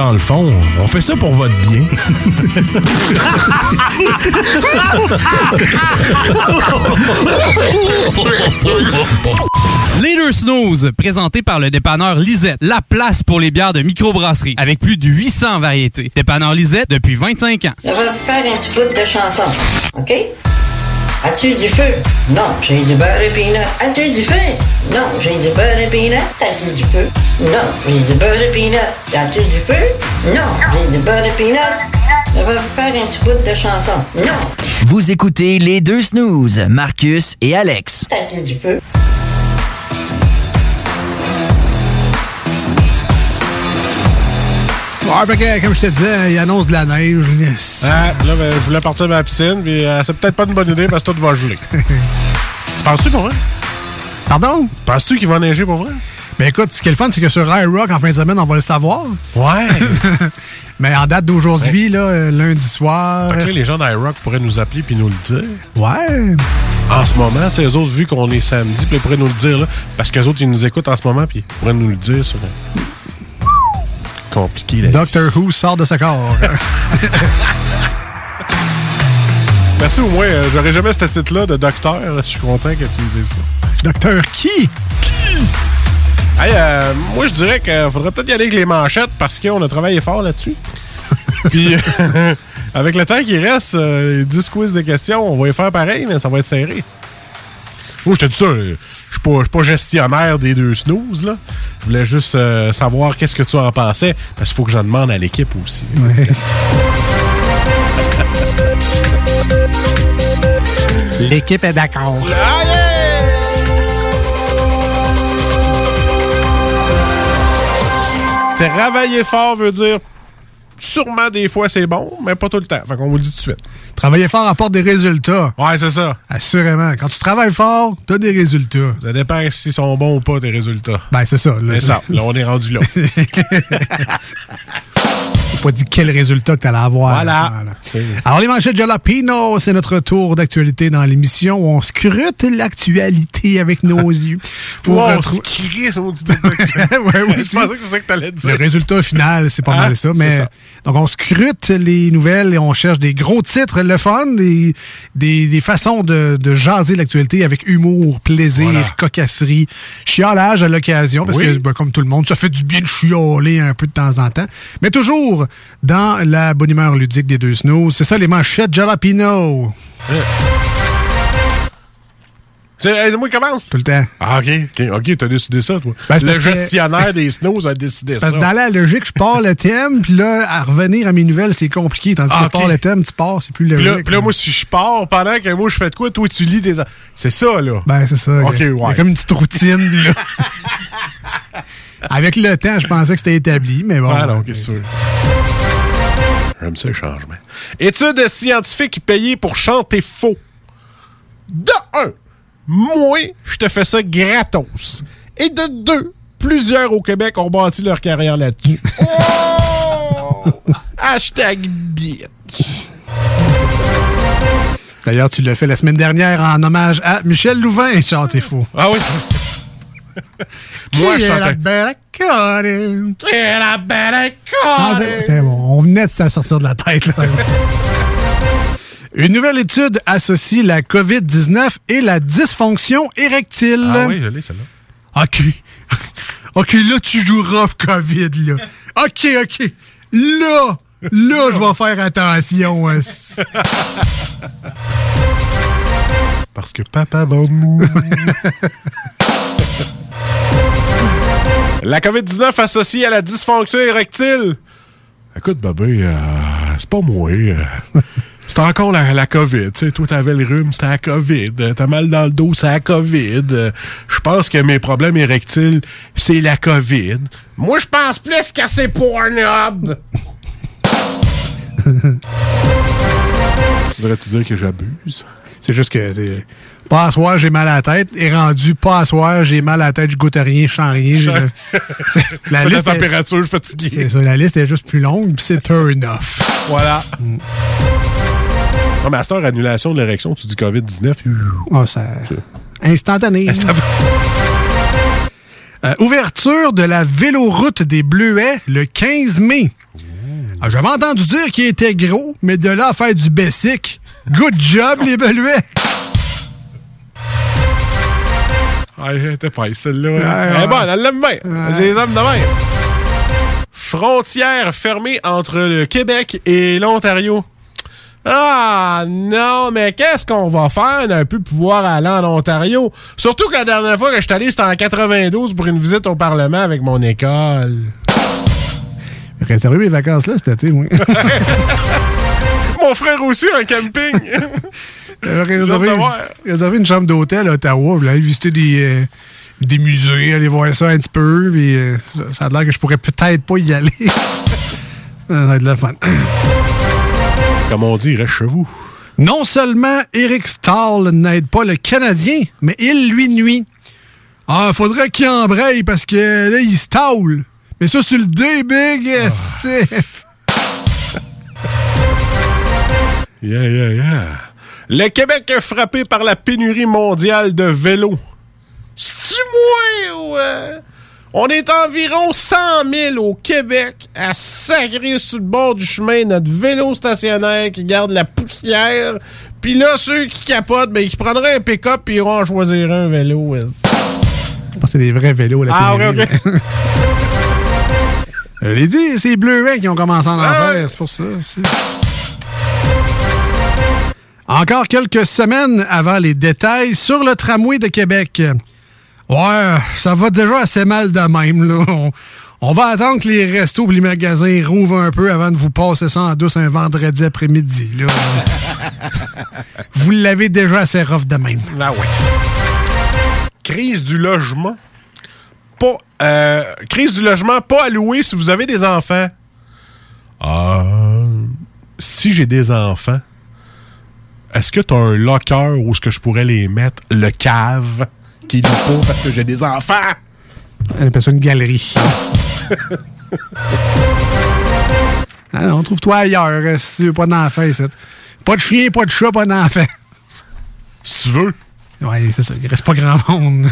Dans le fond, on fait ça pour votre bien. Les deux snooze, présentés par le dépanneur Lisette, la place pour les bières de microbrasserie, avec plus de 800 variétés. Dépanneur Lisette depuis 25 ans. Je vais vous faire un petit bout de chanson, OK? As-tu du feu? Non, j'ai du beurre et peanut. As-tu du feu? Non, j'ai du beurre et peanut. As-tu du feu? Non, j'ai du beurre et peanut. As-tu du feu? Non, j'ai du beurre et peanut. Je vais vous faire un petit bout de chanson. Non, Vous écoutez les deux snooze, Marcus et Alex. as-tu du feu? Ouais, fait que, comme je te disais, il annonce de la neige. Ah, là, ben, je voulais partir de ma piscine, puis euh, c'est peut-être pas une bonne idée parce que tout va geler. tu penses-tu pour vrai? Pardon? Penses-tu qu'il va neiger pour vrai? Ben écoute, ce qui est le fun, c'est que sur High Rock, en fin de semaine, on va le savoir. Ouais. Mais en date d'aujourd'hui, là, euh, lundi soir. Fait que là, les gens d'iRock pourraient nous appeler puis nous le dire. Ouais. En ce moment, tu sais, eux autres, vu qu'on est samedi, puis ils pourraient nous le dire, là, parce qu'eux autres, ils nous écoutent en ce moment, puis ils pourraient nous le dire sur... Compliqué, là. Doctor Who sort de ce corps. Merci au moins, euh, j'aurais jamais ce titre-là de docteur. Je suis content que tu me dises ça. Docteur qui? Hey, euh, moi, je dirais qu'il faudrait peut-être y aller avec les manchettes parce qu'on a travaillé fort là-dessus. Puis, euh, avec le temps qui reste, les 10 quiz de questions, on va y faire pareil, mais ça va être serré. Dis ça, euh, je suis pas, je suis pas gestionnaire des deux snooze, là. Je voulais juste euh, savoir qu'est-ce que tu en pensais, parce qu'il faut que je demande à l'équipe aussi. L'équipe est d'accord. Travailler fort veut dire sûrement des fois c'est bon, mais pas tout le temps. Fait qu'on vous le dit tout de suite. Travailler fort apporte des résultats. Ouais, c'est ça. Assurément. Quand tu travailles fort, t'as des résultats. Ça dépend s'ils sont bons ou pas, tes résultats. Ben, c'est ça. là. C'est ça. Là, on est rendu là. Pas dit quel résultat que t'allais avoir. Voilà. Alors, les manchettes Jalapino, c'est notre tour d'actualité dans l'émission où on scrute l'actualité avec nos yeux. Pour on se crie sur ouais, oui, Je pensais que c'est ça que t'allais dire. Le résultat final, c'est pas Hein? mal ça. C'est Mais ça. donc on scrute les nouvelles et on cherche des gros titres, le fun, des, des, des façons de, de jaser l'actualité avec humour, plaisir, Voilà. cocasserie, chiolage à l'occasion, parce Oui. que ben, comme tout le monde, ça fait du bien de chioler un peu de temps en temps. Mais toujours dans la bonne humeur ludique des deux snooze. C'est ça les manchettes Jalapino. C'est moi qui commence? Tout le temps. Ah, OK. OK, ok, t'as décidé ça, toi. Ben, le parce que- gestionnaire des snows a décidé Parce ça. que dans la logique, je pars le thème, puis là, à revenir à mes nouvelles, c'est compliqué. Tandis Ah, que ok. pars le thème, tu pars, c'est plus Puis logique. là, puis là, moi, si je pars, pendant que moi, je fais de quoi, toi, tu lis des... C'est ça, là. Ben, c'est ça. OK, ouais. Il y a comme une petite routine, là. Avec le temps, je pensais que c'était établi, mais bon. Ah non, qu'est-ce que tu veux? J'aime ça, le changement. Études scientifiques payées pour chanter faux. De un, moi, je te fais ça gratos. Et de deux, plusieurs au Québec ont bâti leur carrière là-dessus. Oh! Hashtag bitch. D'ailleurs, tu l'as fait la semaine dernière en hommage à Michel Louvain, chanter faux. Ah oui? Moi, je chantais- la belle Colin. Qui est la belle Ah, école? c'est bon, on venait de s'en sortir de la tête. là. Une nouvelle étude associe la COVID-19 et la dysfonction érectile. Ah oui, je l'ai, celle-là. OK. OK, là, tu joues rough COVID, là. OK, OK. Là, là, je vais faire attention. hein. Parce que papa va. La COVID-19 associée à la dysfonction érectile. Écoute, bébé, euh, c'est pas moi. euh. C'est encore la, la COVID. Tu sais, toi, t'avais le rhume, c'était la COVID. T'as mal dans le dos, c'est la COVID. Je pense que mes problèmes érectiles, c'est la COVID. Moi, je pense plus que c'est Pornhub. Voudrais-tu dire que j'abuse? C'est juste que. Pas à soir, j'ai mal à la tête. Et rendu pas à soir, j'ai mal à la tête, je goûte rien, je sens rien. La, liste température, je suis fatigué. C'est ça, la liste est juste plus longue, puis c'est turn off. Voilà. Non, mais à cette heure, annulation de l'érection, tu dis COVID-19. Ah, ça... Instantané. Euh, ouverture de la véloroute des Bleuets le 15 mai. Ah, J'avais entendu dire qu'il était gros, mais de là à faire du basic, good job les Bleuets. Ah, elle était pas celle-là. Ouais, elle ouais. est bonne, elle l'aime bien. J'ai les aime de même. Frontière fermée entre le Québec et l'Ontario. Ah non, mais qu'est-ce qu'on va faire d'un peu pouvoir aller en Ontario? Surtout que la dernière fois que je suis allé, c'était en 92 pour une visite au Parlement avec mon école. Réserver mes vacances là cet été, moi. Mon frère aussi, un camping. De voir. réserver une chambre d'hôtel à Ottawa, puis aller visiter des, euh, des musées, aller voir ça un petit peu, puis euh, ça- ça a l'air que je pourrais peut-être pas y aller. ça va être le fun. Comme on dit, reste chez vous. Non seulement Eric Stahl n'aide pas le Canadien, mais il lui nuit. Ah, faudrait qu'il embraye parce que là, il stall. Mais ça, sur le D, big, c'est... Yeah, yeah, yeah. Le Québec est frappé par la pénurie mondiale de vélos. C'est moi ou... euh, On est environ 100 000 au Québec à sacrer sur le bord du chemin notre vélo stationnaire qui garde la poussière. Puis là, ceux qui capotent, ben, qui prendraient un pick-up et iront en choisir un vélo. ouais. Je pense que c'est des vrais vélos, la Ah, pénurie, ok, ok. Je l'ai dit, c'est les Bleuets qui ont commencé à en Ah. faire, c'est pour ça. Encore quelques semaines avant les détails sur le tramway de Québec. Ouais, ça va déjà assez mal de même, là. On, on va attendre que les restos et les magasins rouvrent un peu avant de vous passer ça en douce un vendredi après-midi, là. vous l'avez déjà assez rough de même. Ah ouais. Crise du logement. Pas Euh, crise du logement pas alloué si vous avez des enfants. Euh, si j'ai des enfants, est-ce que tu as un locker où est-ce que je pourrais les mettre? Le cave qui loue pas parce que j'ai des enfants? Elle appelle ça une galerie. ah non, trouve-toi ailleurs euh, si tu veux pas d'enfant. Pas de chien, pas de chat, pas d'enfant. Si tu veux. Ouais, c'est ça. Il reste pas grand monde.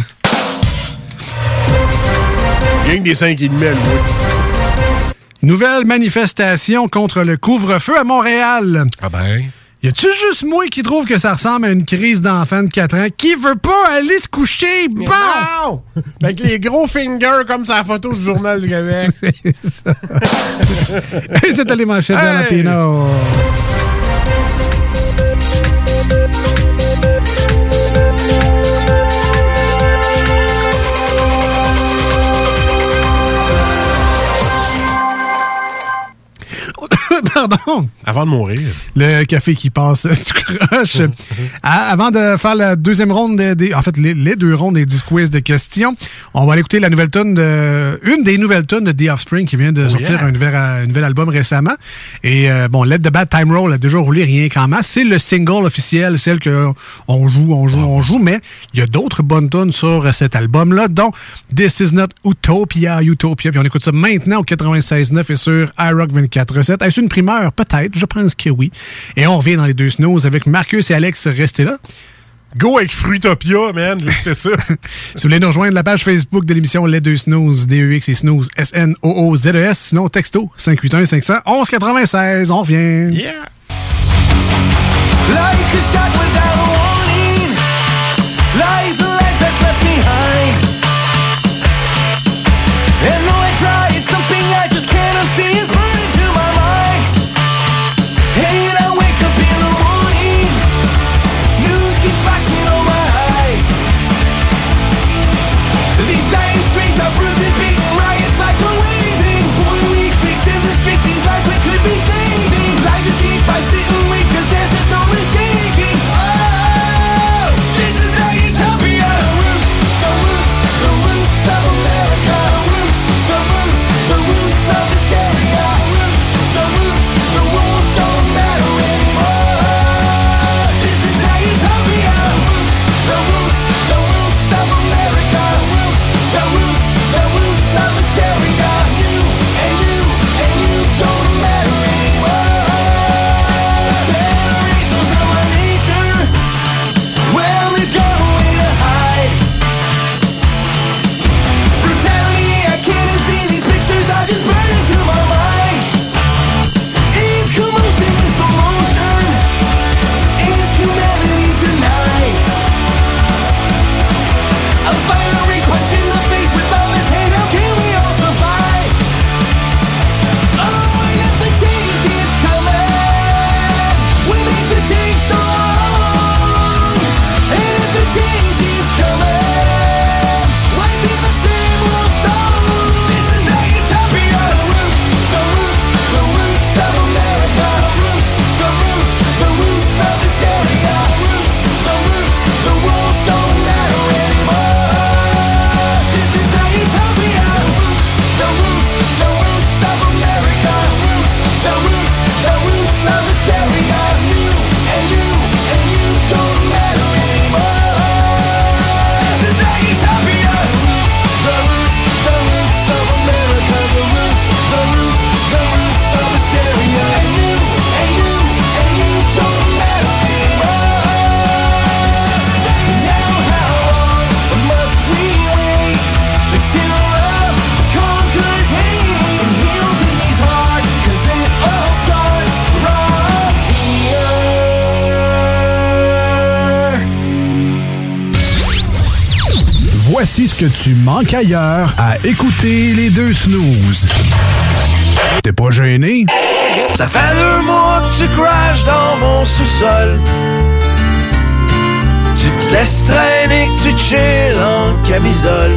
Gang des 5 et demi louer. Nouvelle manifestation contre le couvre-feu à Montréal. Ah ben. Y a-tu juste moi qui trouve que ça ressemble à une crise d'enfant de 4 ans qui veut pas aller se coucher? Bon! Non! Avec les gros fingers comme sa photo du Journal du Québec. C'est ça. Et c'était les manchettes de la! Pino. Pardon? Avant de mourir. Le café qui passe tout croche. Ah, avant de faire la deuxième ronde, des- des- en fait, les, les deux rondes des 10 quiz de questions, on va aller écouter la nouvelle tonne de, une des nouvelles tonnes de The Offspring qui vient de Oh, sortir yeah. un, nouvel, un nouvel album récemment. Et euh, bon, Let the Bad Time Roll a déjà roulé rien qu'en masse. C'est le single officiel, celle que on joue, on joue, on joue, mais il y a d'autres bonnes tonnes sur euh, cet album-là, dont This Is Not Utopia, Utopia. Puis on écoute ça maintenant au 96.9 et sur iRock 24.7. Est-ce une Peut-être. Je pense que oui. Et on revient dans les deux snooze avec Marcus et Alex. Restez là. Go avec Fruitopia, man. J'ai ça. si vous voulez nous rejoindre la page Facebook de l'émission Les Deux Snooze, D-E-X et Snooze, S-N-O-O-Z-E-S, E sinon texto 581-500-1196. On revient. Yeah. Like a shot without Voici ce que tu manques ailleurs à écouter les deux snooze. T'es pas gêné? Ça fait deux mois que tu crashes dans mon sous-sol. Tu te laisses traîner, que tu chill en camisole.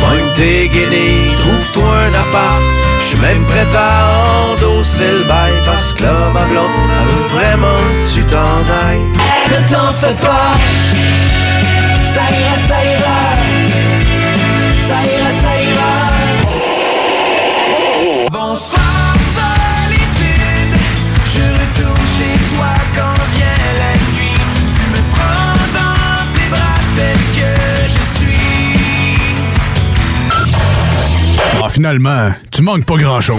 Pogne tes guenilles, trouve-toi un appart. J'suis même prêt à endosser le bail parce que là, ma blonde, elle veut vraiment que tu t'en ailles. Ne t'en fais pas, ça ira, ça ira, ça ira, ça ira. Bonsoir, solitude. Je retourne chez toi quand vient la nuit. Tu me prends dans tes bras tel que je suis. Ah, finalement, tu manques pas grand-chose.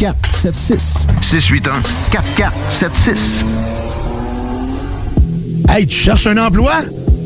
4476. 681 4476. Hey, tu cherches un emploi?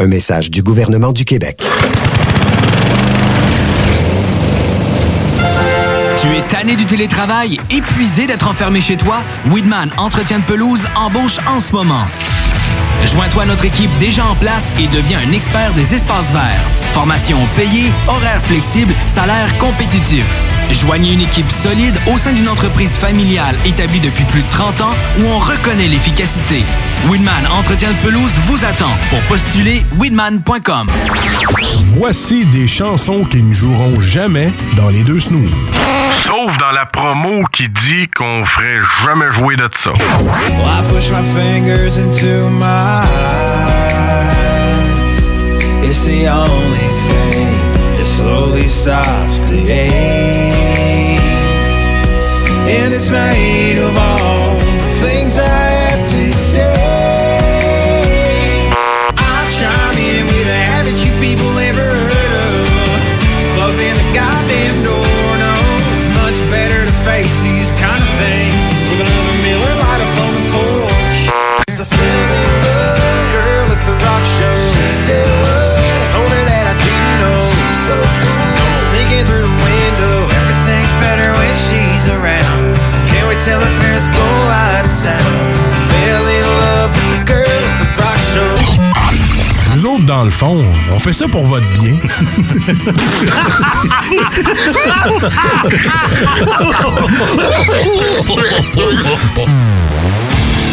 Un message du gouvernement du Québec. Tu es tanné du télétravail, épuisé d'être enfermé chez toi? Weedman Entretien de pelouse embauche en ce moment. Joins-toi à notre équipe déjà en place et deviens un expert des espaces verts. Formation payée, horaire flexible, salaire compétitif. Joignez une équipe solide au sein d'une entreprise familiale établie depuis plus de 30 ans où on reconnaît l'efficacité. Weedman Entretien de pelouse vous attend. Pour postuler, weedman.com. Voici des chansons qui ne joueront jamais dans les deux snooze. Sauf dans la promo qui dit qu'on ferait jamais jouer de ça. Well, I push my fingers into my eyes. It's the only thing that slowly stops the ache. And it's made of all the things I on fait ça pour votre bien.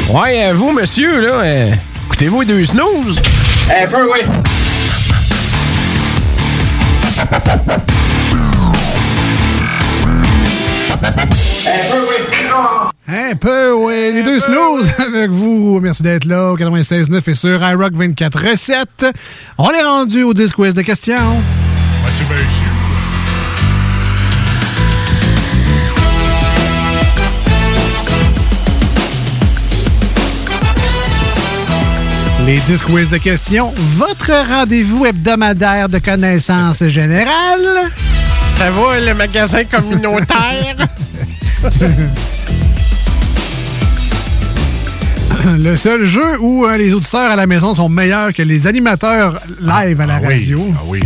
Ouais, euh, vous, monsieur, là, euh, écoutez-vous deux snooze? Un peu, oui. Un peu, oui. Les deux snooze avec vous. Merci d'être là au 96.9 et sur iRock 24.7. On est rendu au 10 quiz de questions. Les 10 quiz de questions, votre rendez-vous hebdomadaire de connaissances générales? Ça va, le magasin communautaire? Le seul jeu où euh, les auditeurs à la maison sont meilleurs que les animateurs live à la Ah oui, radio. Ah oui.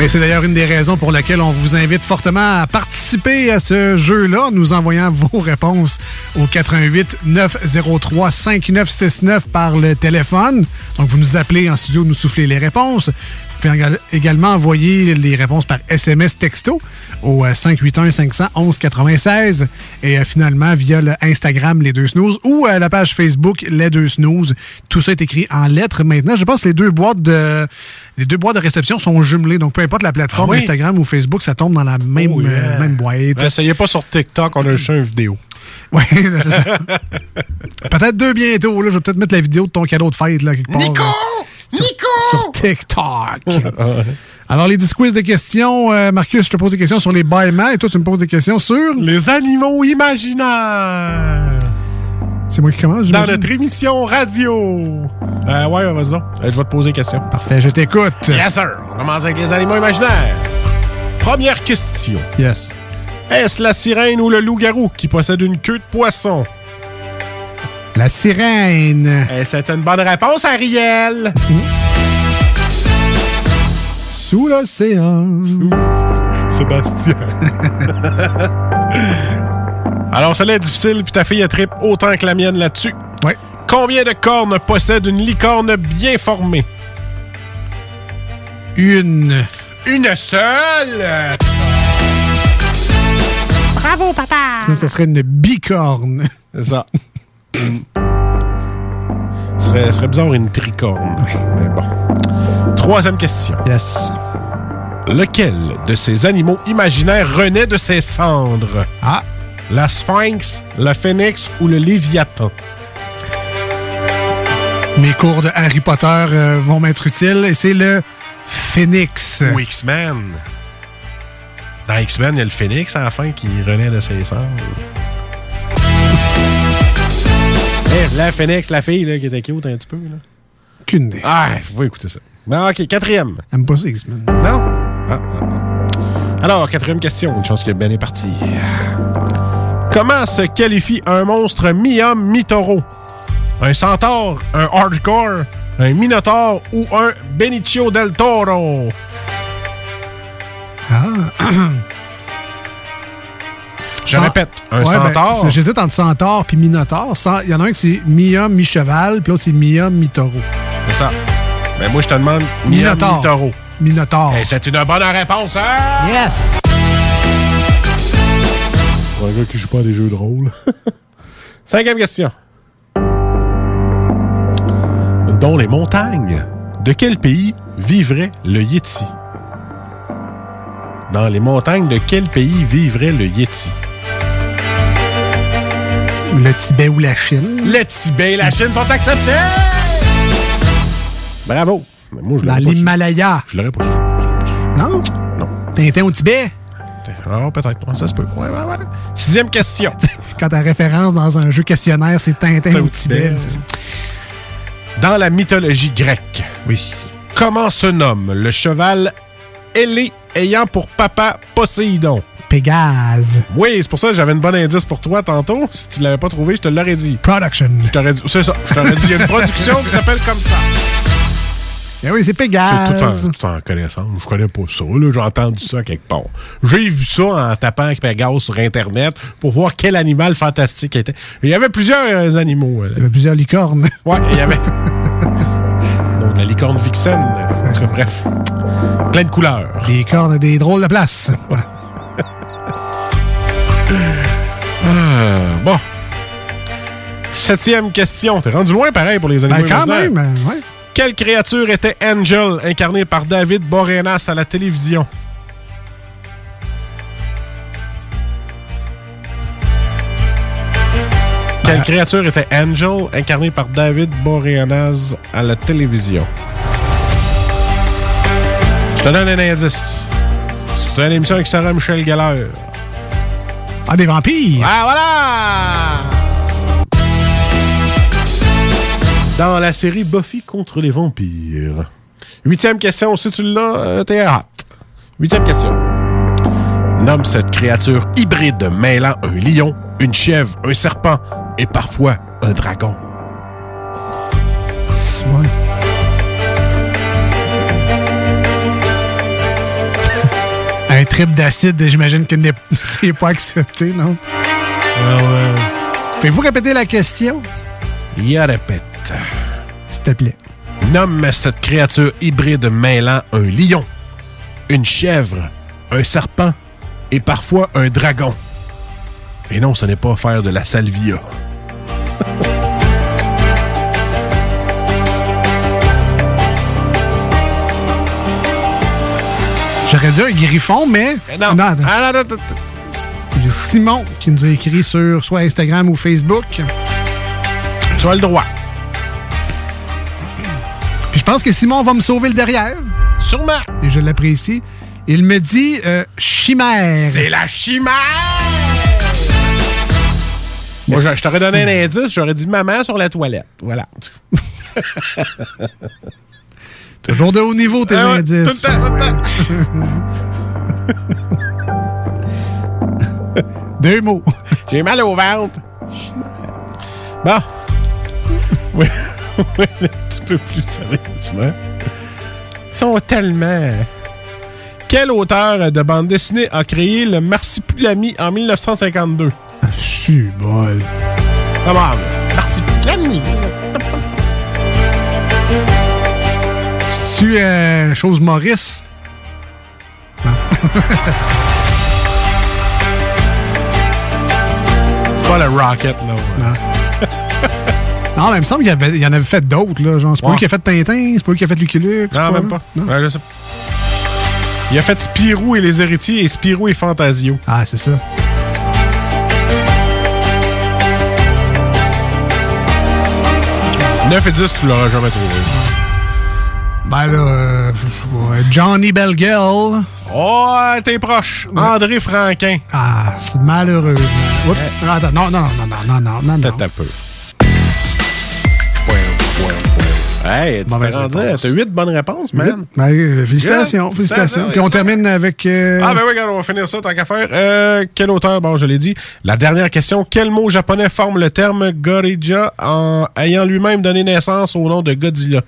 Et c'est d'ailleurs une des raisons pour laquelle on vous invite fortement à participer à ce jeu-là en nous envoyant vos réponses au 88 903 5969 par le téléphone. Donc, vous nous appelez en studio, nous soufflez les réponses. Vous pouvez égal- également envoyer les réponses par SMS texto au euh, 581 511 96 et euh, finalement via le Instagram Les Deux Snooze ou euh, la page Facebook Les Deux Snooze. Tout ça est écrit en lettres maintenant. Je pense que les deux boîtes de les deux boîtes de réception sont jumelées. Donc peu importe la plateforme Ah oui? Instagram ou Facebook, ça tombe dans la même, Oh, yeah. euh, même boîte. Essayez pas sur TikTok, on a juste une vidéo. Oui, c'est ça. peut-être deux bientôt. Là. Je vais peut-être mettre la vidéo de ton cadeau de fête là, quelque part. Nico! sur, Nico! Sur TikTok. Alors, les 10 quiz de questions, euh, Marcus, je te pose des questions sur les bâillements et toi, tu me poses des questions sur. Les animaux imaginaires. C'est moi qui commence, Dans notre émission radio. Euh, ouais, vas-y donc. Euh, je vais te poser une question. Parfait, je t'écoute. Yes, sir. On commence avec les animaux imaginaires. Première question. Yes. Est-ce la sirène ou le loup-garou qui possède une queue de poisson? La sirène. Eh, c'est une bonne réponse, Ariel. Sous l'océan. Sébastien. Alors, celle-là est difficile, puis ta fille a trip autant que la mienne là-dessus. Ouais. Combien de cornes possède une licorne bien formée? Une. Une seule? Bravo, papa! Sinon, ça serait une bicorne. C'est ça. Ce serait, ce serait bizarre une tricorne. Mais bon. Troisième question. Yes. Lequel de ces animaux imaginaires renaît de ses cendres? Ah. La sphinx, le phénix ou le léviathan? Mes cours de Harry Potter euh, vont m'être utiles et c'est le phénix. Ou X-Men. Dans X-Men, il y a le phénix à la fin qui renaît de ses cendres. Eh, la phénix, la fille là, qui était cute un petit peu. Là. Qu'une idée. Ah, faut écouter ça. Non, ok, quatrième. J'aime pas ça, X-Men. Non? Ah, ah, ah. Alors, quatrième question. Une chance que Ben est parti. Comment se qualifie un monstre mi-homme, mi-taureau? Un centaure, un hardcore, un minotaure ou un Benicio del Toro? Ah. Je Cent- répète, un Ouais, ben, centaure. J'hésite entre centaure puis minotaure. Il y en a un qui c'est mi-homme, mi-cheval, puis l'autre c'est mi-homme, mi-taureau. C'est ça. Mais moi, je te demande mi-taureau. Minotaure. Eh, c'est une bonne réponse, hein? Yes! Pour un gars qui joue pas à des jeux de rôle. Cinquième question. Dans les montagnes, de quel pays vivrait le Yeti? Dans les montagnes, de quel pays vivrait le Yeti? Le Tibet ou la Chine? Le Tibet et la Chine sont acceptés! Bravo! Mais moi, je Dans l'Himalaya. Je l'aurais pas su. Non? Non. Tintin au Tibet? Ah, peut-être. Ça se peut. Ouais, ouais, ouais. Sixième question. Quand ta référence dans un jeu questionnaire, c'est Tintin au Tibet. Dans la mythologie grecque, oui. Comment se nomme le cheval ailé ayant pour papa Poséidon? Pégase. Oui, c'est pour ça que j'avais une bonne indice pour toi tantôt. Si tu l'avais pas trouvé, je te l'aurais dit. Production. Je t'aurais dit. C'est ça. Je t'aurais dit. Il y a une production qui s'appelle comme ça. Ben oui, c'est C'est Pégase. tout en, tout en connaissance. Je connais pas ça. J'ai entendu ça quelque part. J'ai vu ça en tapant Pégase sur Internet pour voir quel animal fantastique était. Il y avait plusieurs euh, animaux. euh, Il y avait plusieurs licornes. Ouais, il y avait. Donc, la licorne vixen. En tout cas, bref. Plein de couleurs. Les cornes à des drôles de place. Voilà. Ah, bon. Septième question. T'es rendu loin pareil pour les animaux. Ben, quand même, euh, ouais. Quelle créature était Angel, incarnée par David Borenas à la télévision? Quelle créature était Angel, incarnée par David Boreanaz à la télévision? Je te donne un indice. C'est une émission avec Sarah Michel Gellar. Ah, des vampires. Ah, voilà! Dans la série Buffy contre les vampires. Huitième question, si tu l'as, euh, t'es hot. Huitième question. Nomme cette créature hybride mêlant un lion, une chèvre, un serpent et parfois un dragon. trip d'acide, j'imagine que n'est- c'est pas accepté, non? Pouvez-vous répéter la question? Il répète. S'il te plaît. Nomme cette créature hybride mêlant un lion, une chèvre, un serpent et parfois un dragon. Et non, ce n'est pas faire de la salvia. J'aurais dit un griffon, mais. Eh non. Ah, non, non, non, J'ai Simon qui nous a écrit sur soit Instagram ou Facebook. Tu as le droit. Je pense que Simon va me sauver le derrière. Sûrement. Et je l'apprécie. Il me dit euh, chimère. C'est la chimère! Moi, je, je t'aurais donné un indice, j'aurais dit maman sur la toilette. Voilà. Toujours de haut niveau, tes Ah indices. tout le temps, tout le temps. Deux mots. J'ai mal au ventre. Bon. Oui, un petit peu plus sérieusement. Ils sont tellement. Quel auteur de bande dessinée a créé le Marsipulami en 1952? Ah, suis bol. Comment? Marsipulami. Tu euh, chose Maurice? C'est pas le Rocket, non. Non, mais il me semble qu'il y, en avait fait d'autres. là. Genre, c'est pas lui qui a fait Tintin, c'est pas lui qui a fait Lucky Luke. Non, même pas. Je sais. Il a fait Spirou et les héritiers et Spirou et Fantasio. Ah, c'est ça. « 9 et 10, tu l'auras jamais trouvé. Ben là, euh, Johnny Belgel. Oh, t'es proche. André Franquin. Ah, c'est malheureux. Oups. Ah, non, non, non, non, non, non, non. Peut-être un peu. Hey, tu t'as 8 bonnes réponses, man. Ben, euh, félicitations, Yeah. félicitations. Puis on termine avec... euh, Ah ben oui, regarde, on va finir ça tant qu'à faire. Euh, quel auteur? Bon, je l'ai dit. La dernière question. Quel mot japonais forme le terme Gorilla en ayant lui-même donné naissance au nom de Godzilla?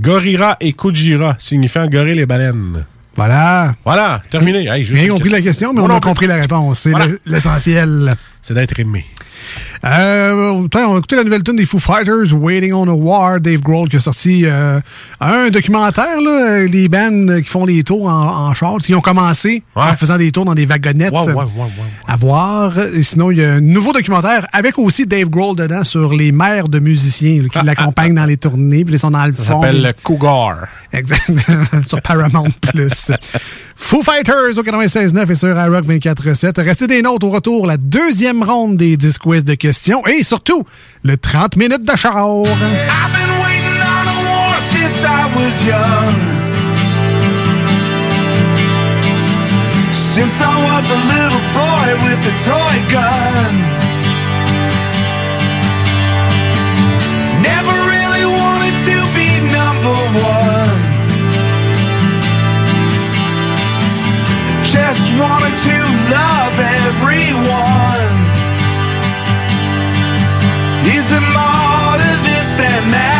Gorira et Kujira, signifiant gorille et baleine. Voilà. Voilà, terminé. Hey, une compris la question, mais on a plus. compris la réponse. C'est Voilà. l'essentiel. C'est d'être aimé. Euh, on a écouté la nouvelle tune des Foo Fighters, Waiting on a War, Dave Grohl qui a sorti euh, un documentaire, là, les bands qui font les tours en, en char, qui ont commencé en faisant des tours dans des wagonnettes Ouais, à voir. Et sinon, il y a un nouveau documentaire avec aussi Dave Grohl dedans sur les mères de musiciens là, qui l'accompagnent dans les tournées, puis ils sont dans le Ça fond. s'appelle le Cougar. Exactement. sur Paramount Plus. Foo Fighters au 96.9 et sur iRock 24.7. Restez des notes au retour, la deuxième ronde des 10 quiz de questions et surtout, le 30 minutes de char. A little boy with a toy gun. Just wanted to love everyone. Is there more to this than that?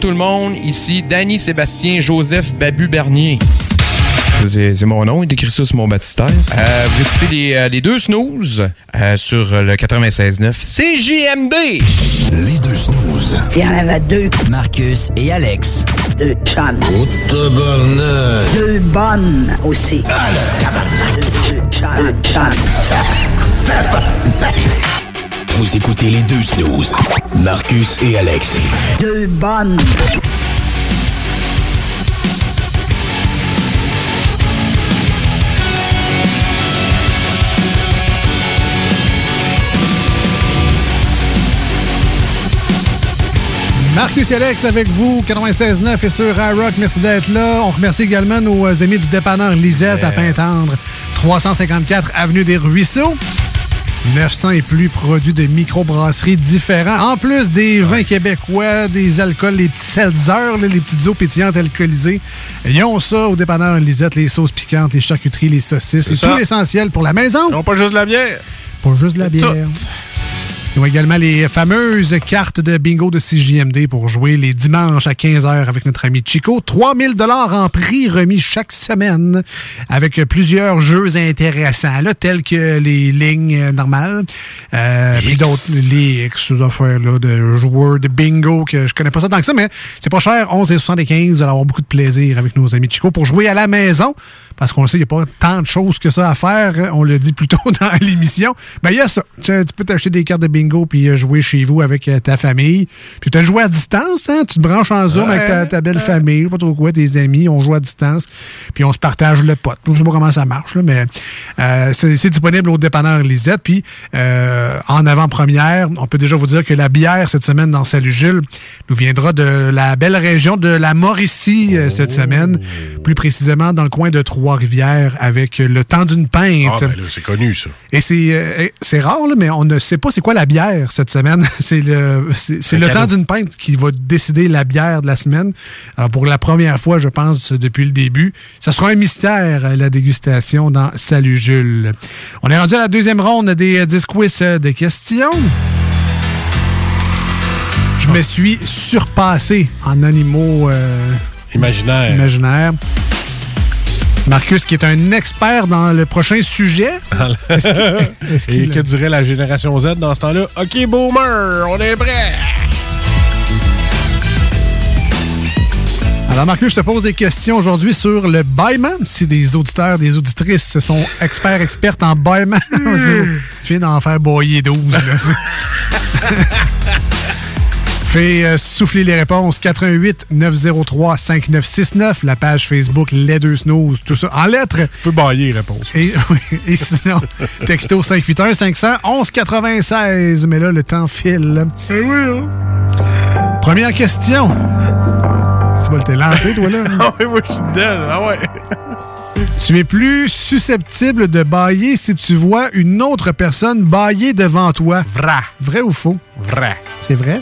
Tout le monde, ici Danny Sébastien Joseph Babu Bernier. C'est mon nom, il écrit ça sur mon baptistère. Euh, vous écoutez les, euh, les deux snooze euh, sur le 96.9 CJMD. Les deux snooze. Il y en avait deux. Marcus et Alex. Deux chums. Deux bonnes aussi. Deux chums. Deux chums. Vous écoutez les deux snooze. Marcus et Alex. Deux bonnes. Marcus et Alex avec vous, 96.9 et sur iRock. Merci d'être là. On remercie également nos amis du dépanneur Lisette à Pintendre, 354 Avenue des Ruisseaux. 900 et plus produits de microbrasseries différents. En plus des vins québécois, des alcools, les petits seltzers, les petites eaux pétillantes alcoolisées. Ils ont ça au dépanneur Lisette, les sauces piquantes, les charcuteries, les saucisses. C'est tout l'essentiel pour la maison. Non, pas juste de la bière. Pas juste de la bière. Ils ont également les fameuses cartes de bingo de CJMD pour jouer les dimanches à 15h avec notre ami Chico. 3000 dollars en prix remis chaque semaine avec plusieurs jeux intéressants, là, tels que les lignes normales, euh, puis d'autres, les X, ces affaires-là de joueurs de bingo que je connais pas ça tant que ça, mais c'est pas cher, 11 et 75. Vous allez avoir beaucoup de plaisir avec nos amis Chico pour jouer à la maison parce qu'on le sait, il n'y a pas tant de choses que ça à faire. On le dit plus tôt dans l'émission. Ben, il y a ça. Tu, tu peux t'acheter des cartes de bingo puis euh, jouer chez vous avec euh, ta famille. Puis tu as joué à distance, hein? Tu te branches en Zoom Ouais, avec ta, ta belle famille, pas trop quoi, tes amis. On joue à distance. Puis on se partage le pot. Je sais pas comment ça marche, là, mais euh, c'est disponible au dépanneur Lisette. Puis euh, en avant-première, on peut déjà vous dire que la bière cette semaine dans Salut Jules nous viendra de la belle région de la Mauricie cette semaine. Plus précisément dans le coin de Trois-Rivières avec le temps d'une pinte. Ah, ben c'est connu, ça. Et c'est euh, rare, là, mais on ne sait pas c'est quoi la bière cette semaine. c'est le, c'est, le cadeau. temps d'une pinte qui va décider la bière de la semaine. Alors, pour la première fois, je pense, depuis le début, ça sera un mystère, euh, la dégustation dans Salut Jules. On est rendu à la deuxième ronde des euh, 10 quiz euh, de questions. Je me suis surpassé en animaux euh, Imaginaire. Marcus, qui est un expert dans le prochain sujet. Est-ce qu'il- est-ce Et que dirait la génération Z dans ce temps-là? OK, boomer, on est prêt! Alors, Marcus, je te pose des questions aujourd'hui sur le bâillement. Si des auditeurs, des auditrices sont experts, expertes en bâillement, tu viens d'en faire boyer 12. là. Fais euh, souffler les réponses 88 903 5969, la page Facebook Les Deux Snooze, tout ça en lettres. Tu peux bailler réponse. Et, oui, et sinon, texto 581 500 1196. Mais là, le temps file. oui, Première question. Tu vas te lancé, toi, là? ah oui, moi, je suis dedans. Ah ouais. Tu es plus susceptible de bailler si tu vois une autre personne bailler devant toi. Vrai. Vrai ou faux? Vrai. C'est vrai?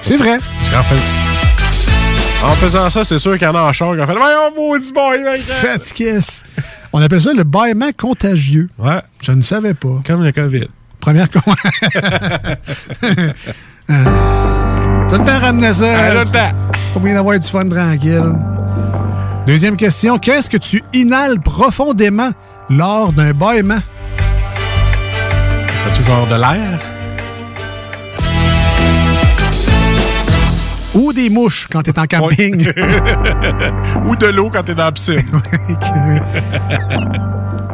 C'est vrai. En, fait- en faisant ça, c'est sûr qu'il y en a en char qui ont fait Voyons, maudit boy! Faites kiss. On appelle ça le bâillement contagieux. Ouais. Je ne savais pas. Comme le COVID. Première con... Euh, Tout le temps ramener ça. Ah, tout le temps. Pas moyen d'avoir du fun tranquille. Deuxième question. Qu'est-ce que tu inhales profondément lors d'un bâillement? Serait-tu genre de l'air? Ou des mouches quand t'es en camping. Ou de l'eau quand t'es dans la piscine.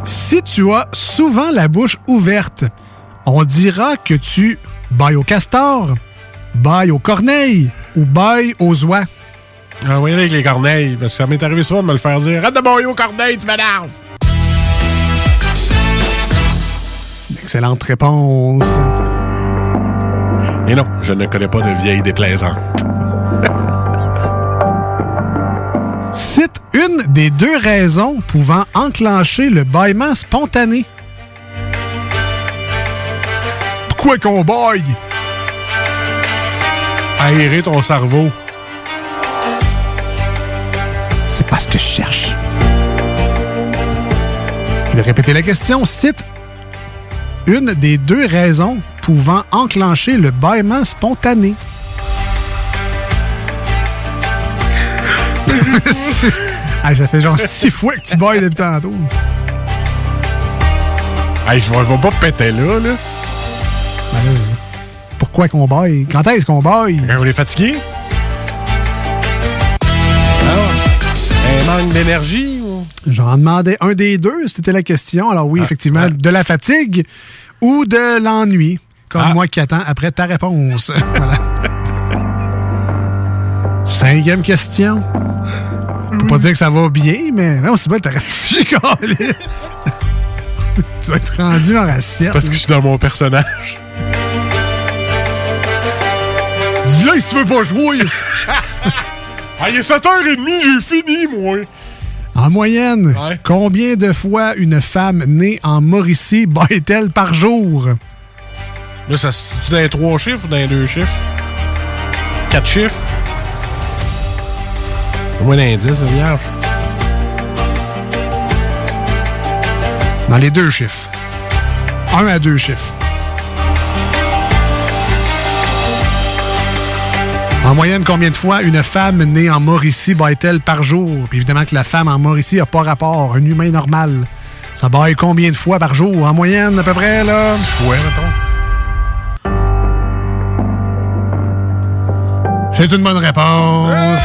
si tu as souvent la bouche ouverte, on dira que tu bailles au castor, bailles aux corneilles ou bailles aux oies. Ah oui, avec les corneilles. Parce que ça m'est arrivé souvent de me le faire dire. Arrête de boyer aux corneilles, tu m'énerves. Excellente réponse. Et non, je ne connais pas de vieille déplaisante. Cite une des deux raisons pouvant enclencher le bâillement spontané. Pourquoi qu'on baille? Aérer ton cerveau. C'est pas ce que je cherche. Je vais répéter la question. Cite une des deux raisons pouvant enclencher le bâillement spontané. Ah, ça fait genre six fois que tu bailles depuis tantôt. Hey, je vais vais pas péter là, là. Ben là, pourquoi qu'on baille? Quand est-ce qu'on baille? Quand on est fatigué? Un manque d'énergie? J'en demandais un des deux, c'était la question. Alors oui, effectivement, de la fatigue ou de l'ennui, comme moi qui attends après ta réponse. voilà. Cinquième question. Je peux pas dire que ça va bien, mais non, c'est bon, t'arrêtes. Tu vas être rendu en racette. Parce que je suis dans mon personnage. Dis-là, si tu veux pas jouer. Ah, il est 7h30, j'ai fini, moi. En moyenne, combien de fois une femme née en Mauricie baille-t-elle par jour? Là, ça se situe dans les trois chiffres ou dans les deux chiffres? Quatre chiffres? Au moins d'indice, le vierge. Dans les deux chiffres. Un à deux chiffres. En moyenne, combien de fois une femme née en Mauricie baille-t-elle par jour? Puis évidemment que la femme en Mauricie n'a pas rapport. Un humain normal. Ça baille combien de fois par jour? En moyenne, à peu près, là? Fois, mettons. C'est une bonne réponse.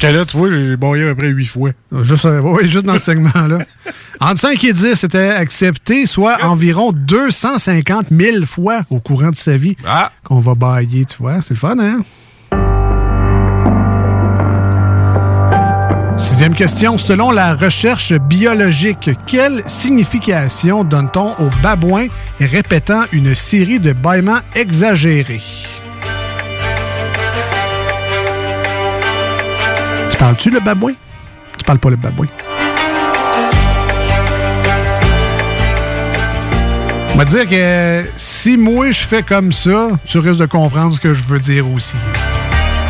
Jusqu'à là, tu vois, j'ai baillé à peu près huit fois. Juste, euh, oui, juste dans le segment-là. Entre 5 et 10, c'était accepté, soit environ 250 000 fois au courant de sa vie qu'on va bailler, tu vois. C'est le fun, hein? Sixième question. Selon la recherche biologique, quelle signification donne-t-on au babouin répétant une série de bâillements exagérés? Parles-tu le babouin? Tu parles pas le babouin. On va dire que si moi je fais comme ça, tu risques de comprendre ce que je veux dire aussi.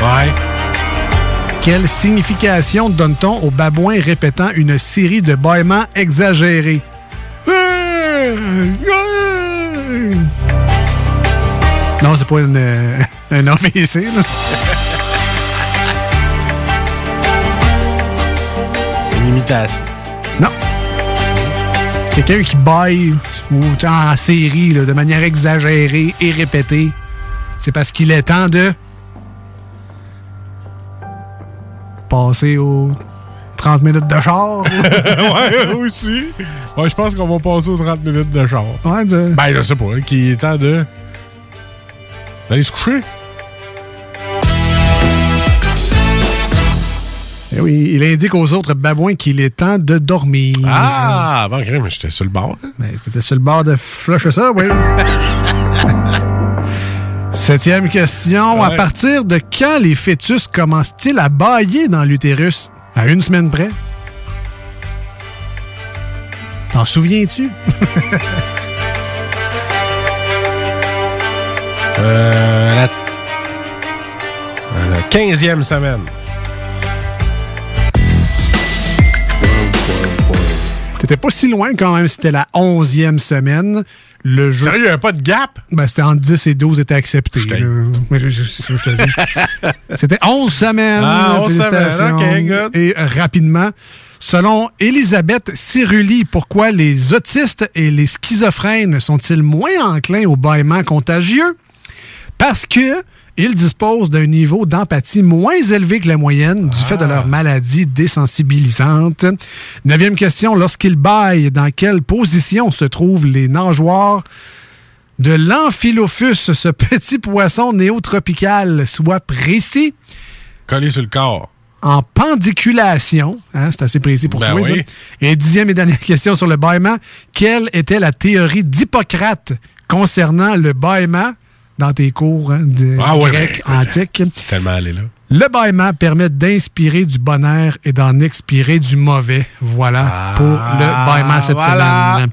Ouais. Quelle signification donne-t-on au babouin répétant une série de bâillements exagérés? Non, c'est pas une, euh, un AVC, là. Imitation. Non. Quelqu'un qui baille ou, en série là, de manière exagérée et répétée, c'est parce qu'il est temps de passer aux 30 minutes de char. ouais, aussi. Ouais, je pense qu'on va passer aux 30 minutes de char. Ouais, de- Ben, je sais pas, qu'il est temps de. d'aller se coucher. Eh oui, il indique aux autres babouins qu'il est temps de dormir. Ah, bon, mais j'étais sur le bord. hein. Mais t'étais sur le bord de flusher ça, oui. Septième question. À partir de quand les fœtus commencent-ils à bailler dans l'utérus? À une semaine près? T'en souviens-tu? Euh, la... la 15e semaine. T'étais pas si loin quand même, c'était la 11e semaine. Le jeu... Sérieux, il n'y avait pas de gap? Ben, c'était entre 10 et 12 étaient acceptés. C'était 11 semaines. Ah, 11 Félicitations. semaines, ok, good. Et euh, rapidement, selon Elisabeth Cirulli, pourquoi les autistes et les schizophrènes sont-ils moins enclins au bâillement contagieux? Parce que ils disposent d'un niveau d'empathie moins élevé que la moyenne du fait de leur maladie désensibilisante. Neuvième question, lorsqu'ils baillent, dans quelle position se trouvent les nageoires de l'Amphilophus, ce petit poisson néotropical, soit précis? Collé sur le corps. En pendiculation, hein, c'est assez précis pour Ben toi. oui. ça. Et dixième et dernière question sur le bâillement. Quelle était la théorie d'Hippocrate concernant le bâillement? Dans tes cours hein, de Ah ouais, grec ben, antique? Tellement allé là. Le bâillement permet d'inspirer du bon air et d'en expirer du mauvais. Voilà pour le bâillement cette voilà. semaine.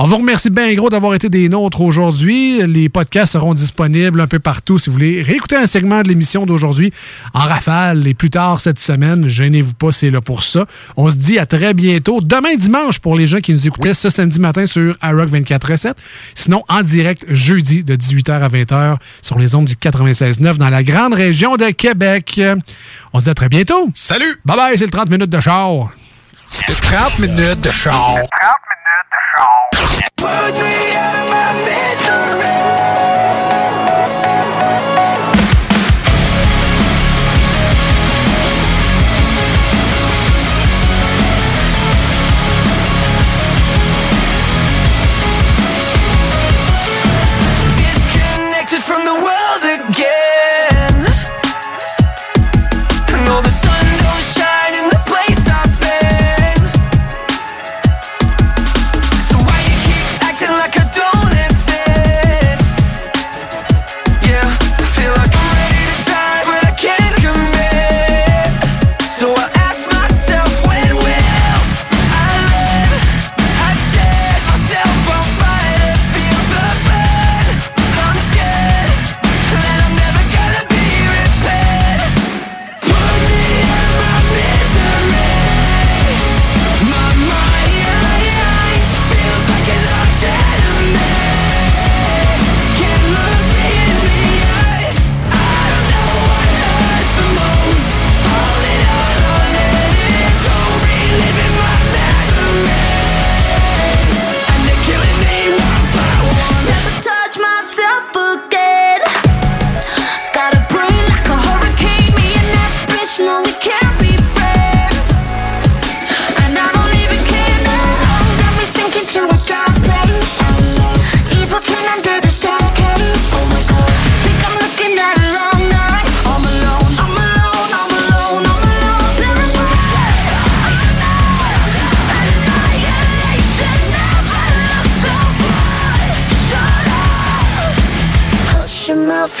On vous remercie bien gros d'avoir été des nôtres aujourd'hui. Les podcasts seront disponibles un peu partout si vous voulez réécouter un segment de l'émission d'aujourd'hui en rafale et plus tard cette semaine. Gênez-vous pas, c'est là pour ça. On se dit à très bientôt. Demain dimanche pour les gens qui nous écoutaient ce samedi matin sur iRock 24 Sinon, en direct jeudi de 18h à 20h sur les ondes du 96.9 dans la grande région de Québec. On se dit à très bientôt. Salut! Bye bye, c'est le 30 minutes de char. 30 minutes de char. Disconnected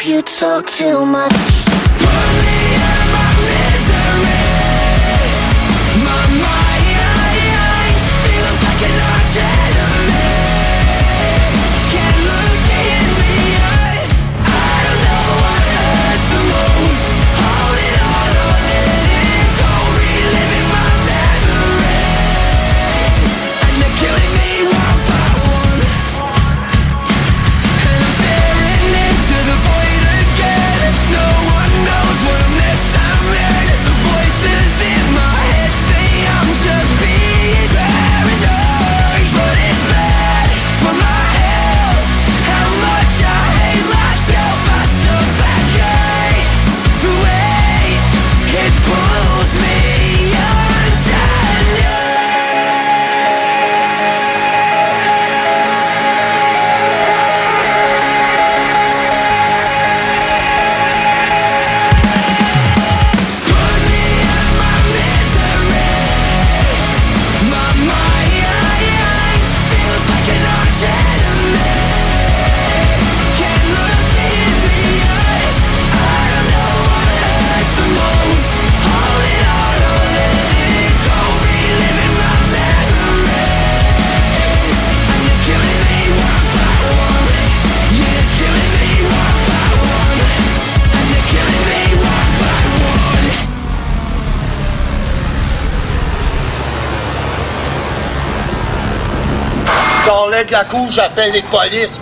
you talk too much. à coup, j'appelle les polices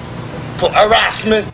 pour harassment.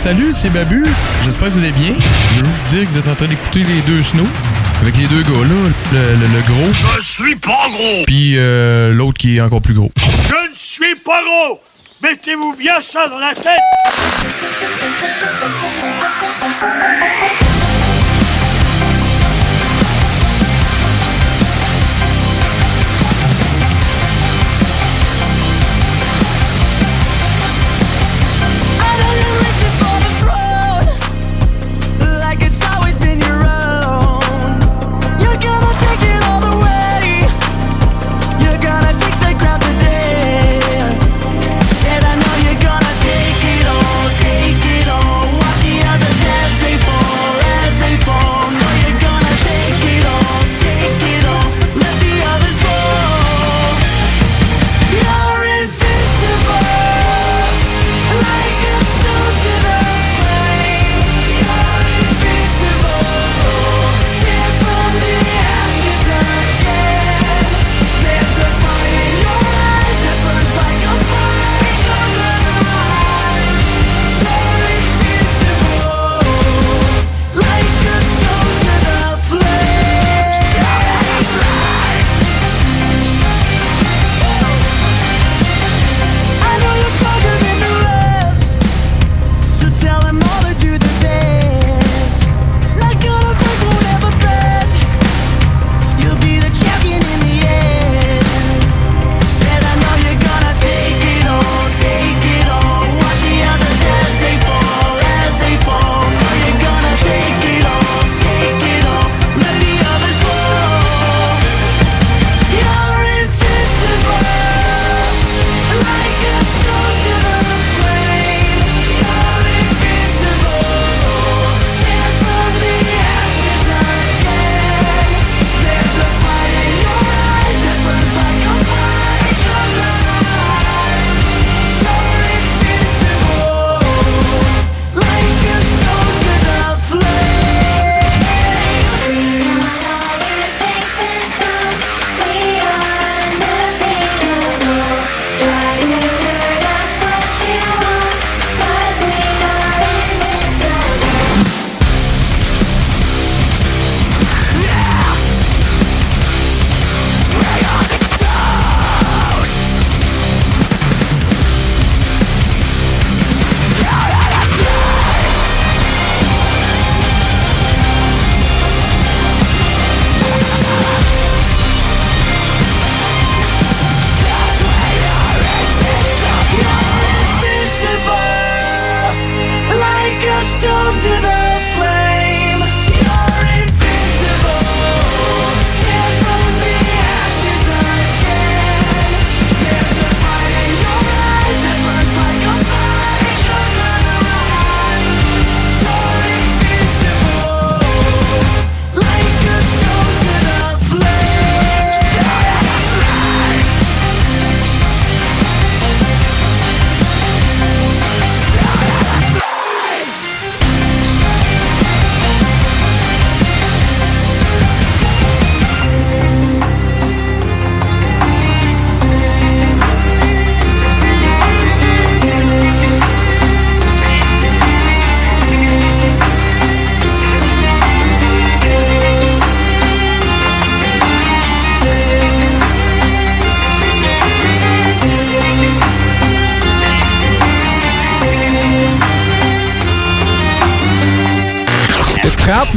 salut, c'est Babu. J'espère que vous allez bien. Je veux juste dire que vous êtes en train d'écouter les deux snows. Avec les deux gars là, le, gros. Je suis pas gros! Puis euh, l'autre qui est encore plus gros. Je ne suis pas gros! Mettez-vous bien ça dans la tête!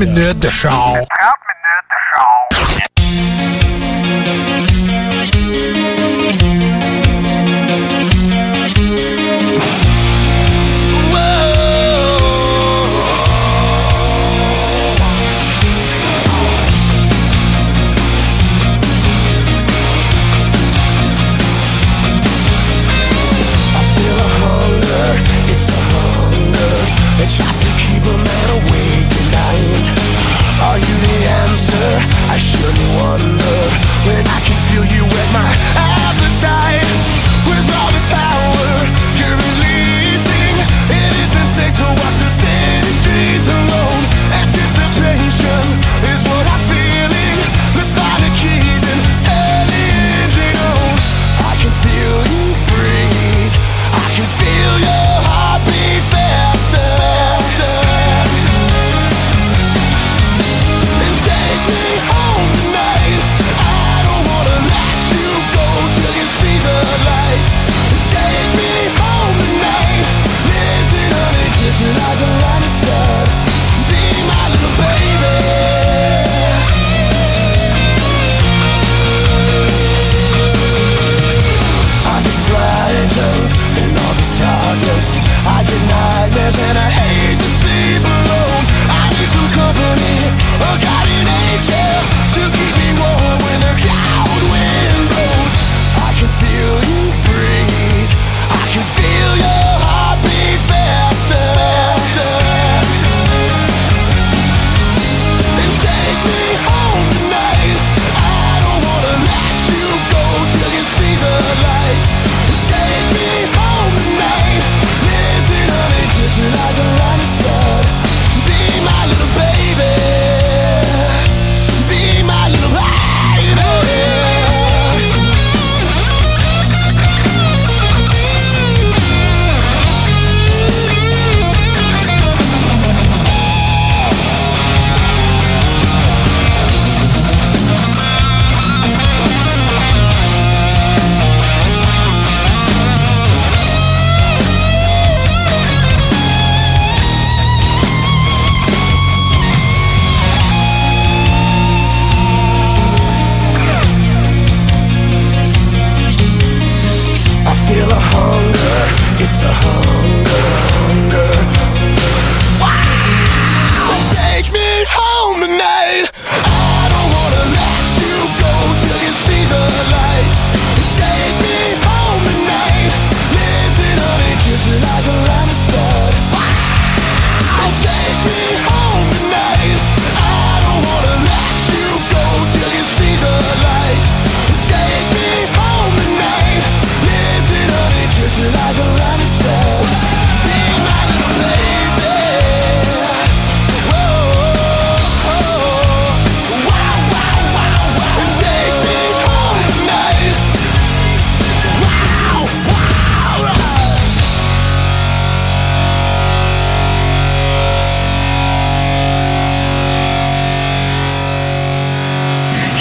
minutes de char.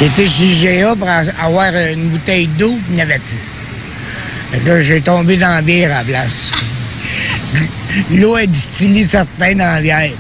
J'ai été chez pour avoir une bouteille d'eau qu'il n'y avait plus. Fait que j'ai tombé dans la bière à la place. L'eau est distillée certains dans la bière.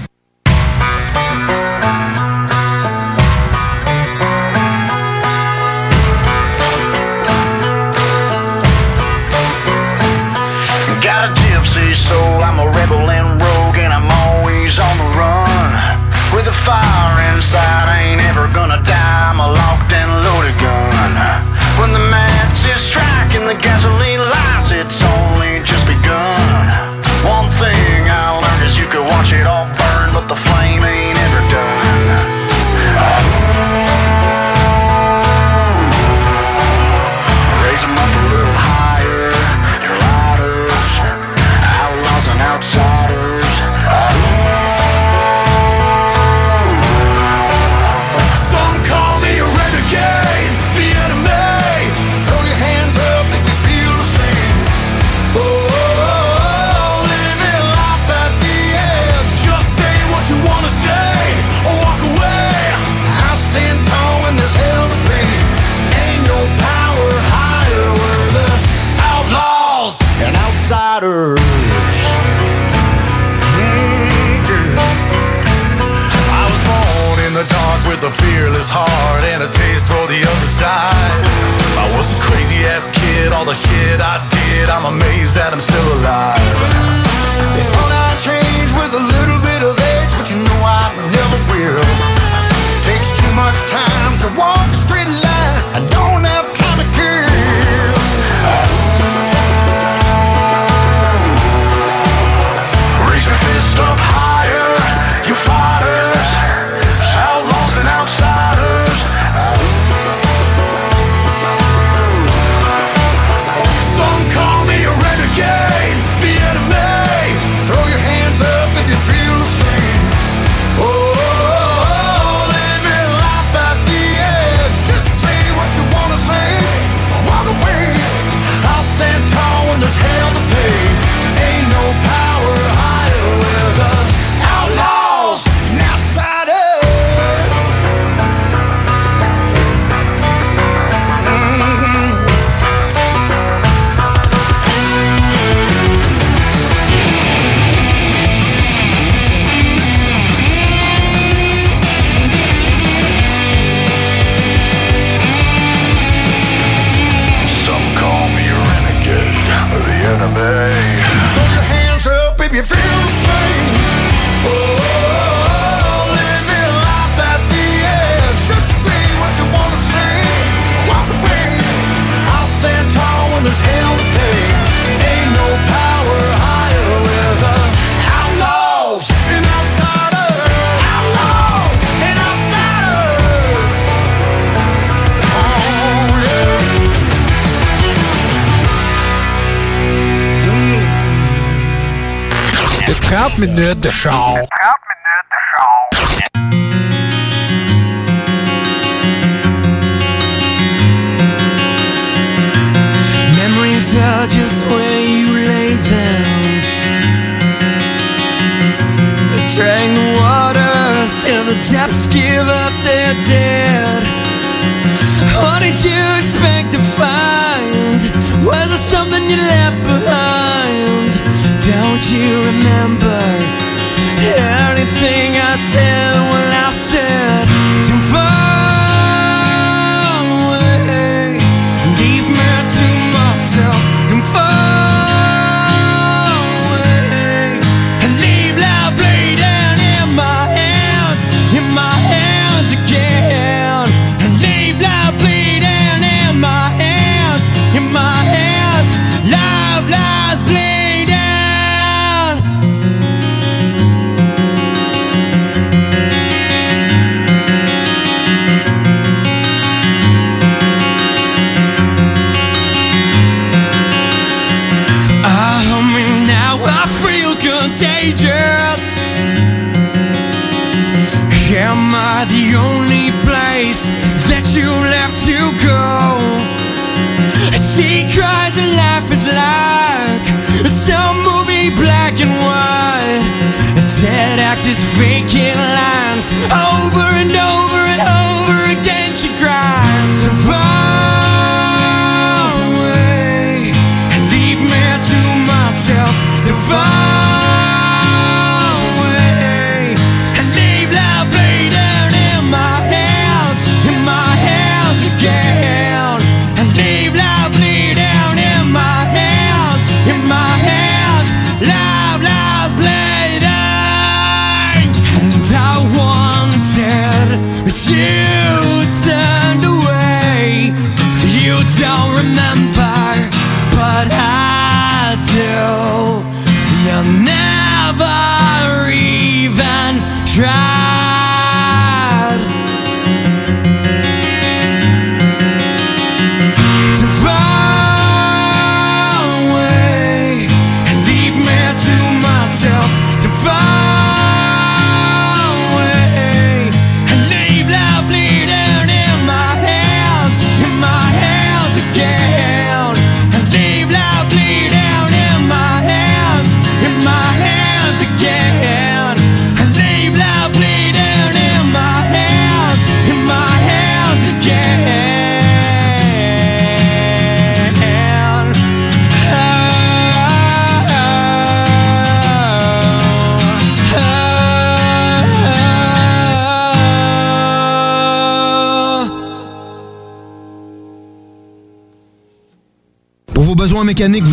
30 minutes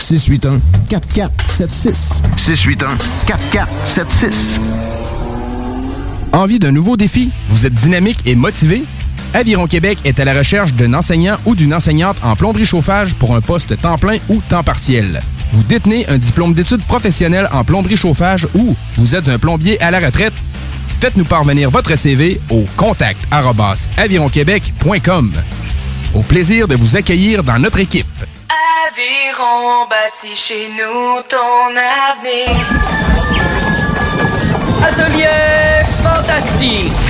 681 4476. 681 4476. Envie d'un nouveau défi? Vous êtes dynamique et motivé? Aviron Québec est à la recherche d'un enseignant ou d'une enseignante en plomberie chauffage pour un poste temps plein ou temps partiel. Vous détenez un diplôme d'études professionnelles en plomberie chauffage ou vous êtes un plombier à la retraite? Faites-nous parvenir votre CV au contact avironquebec.com. Au plaisir de vous accueillir dans notre équipe. Aviron bâti chez nous ton avenir. Atelier fantastique.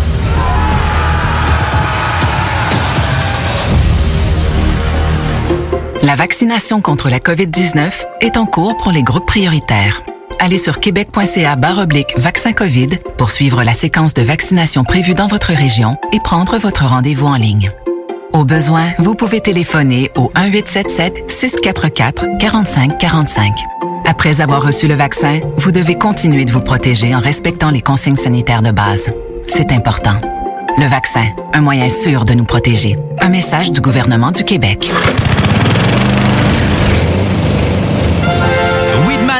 La vaccination contre la COVID-19 est en cours pour les groupes prioritaires. Allez sur québec.ca oblique vaccin COVID pour suivre la séquence de vaccination prévue dans votre région et prendre votre rendez-vous en ligne. Au besoin, vous pouvez téléphoner au 1-877-644-4545. Après avoir reçu le vaccin, vous devez continuer de vous protéger en respectant les consignes sanitaires de base. C'est important. Le vaccin, un moyen sûr de nous protéger. Un message du gouvernement du Québec.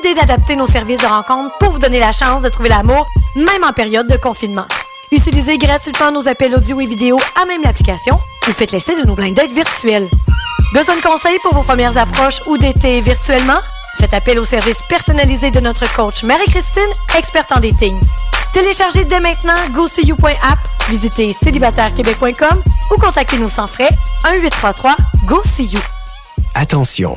d'adapter nos services de rencontre pour vous donner la chance de trouver l'amour, même en période de confinement. Utilisez gratuitement nos appels audio et vidéo à même l'application ou faites l'essai de nos blind dates virtuels. Besoin de conseils pour vos premières approches ou d'été virtuellement? Faites appel au service personnalisé de notre coach Marie-Christine, experte en dating. Téléchargez dès maintenant GoSeeYou.app, visitez célibatairequebec.com ou contactez-nous sans frais 1-833-GO-SEE-YOU. Attention,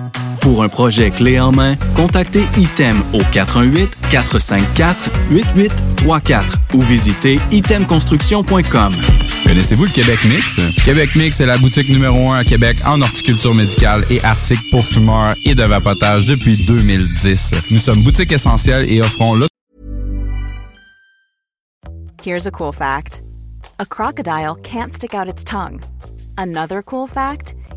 Pour un projet clé en main, contactez ITEM au 418-454-8834 ou visitez itemconstruction.com. Connaissez-vous le Québec Mix? Québec Mix est la boutique numéro un à Québec en horticulture médicale et articles pour fumeurs et de vapotage depuis 2010. Nous sommes boutique essentielle et offrons le Here's a cool fact a crocodile can't stick out its tongue. Another cool fact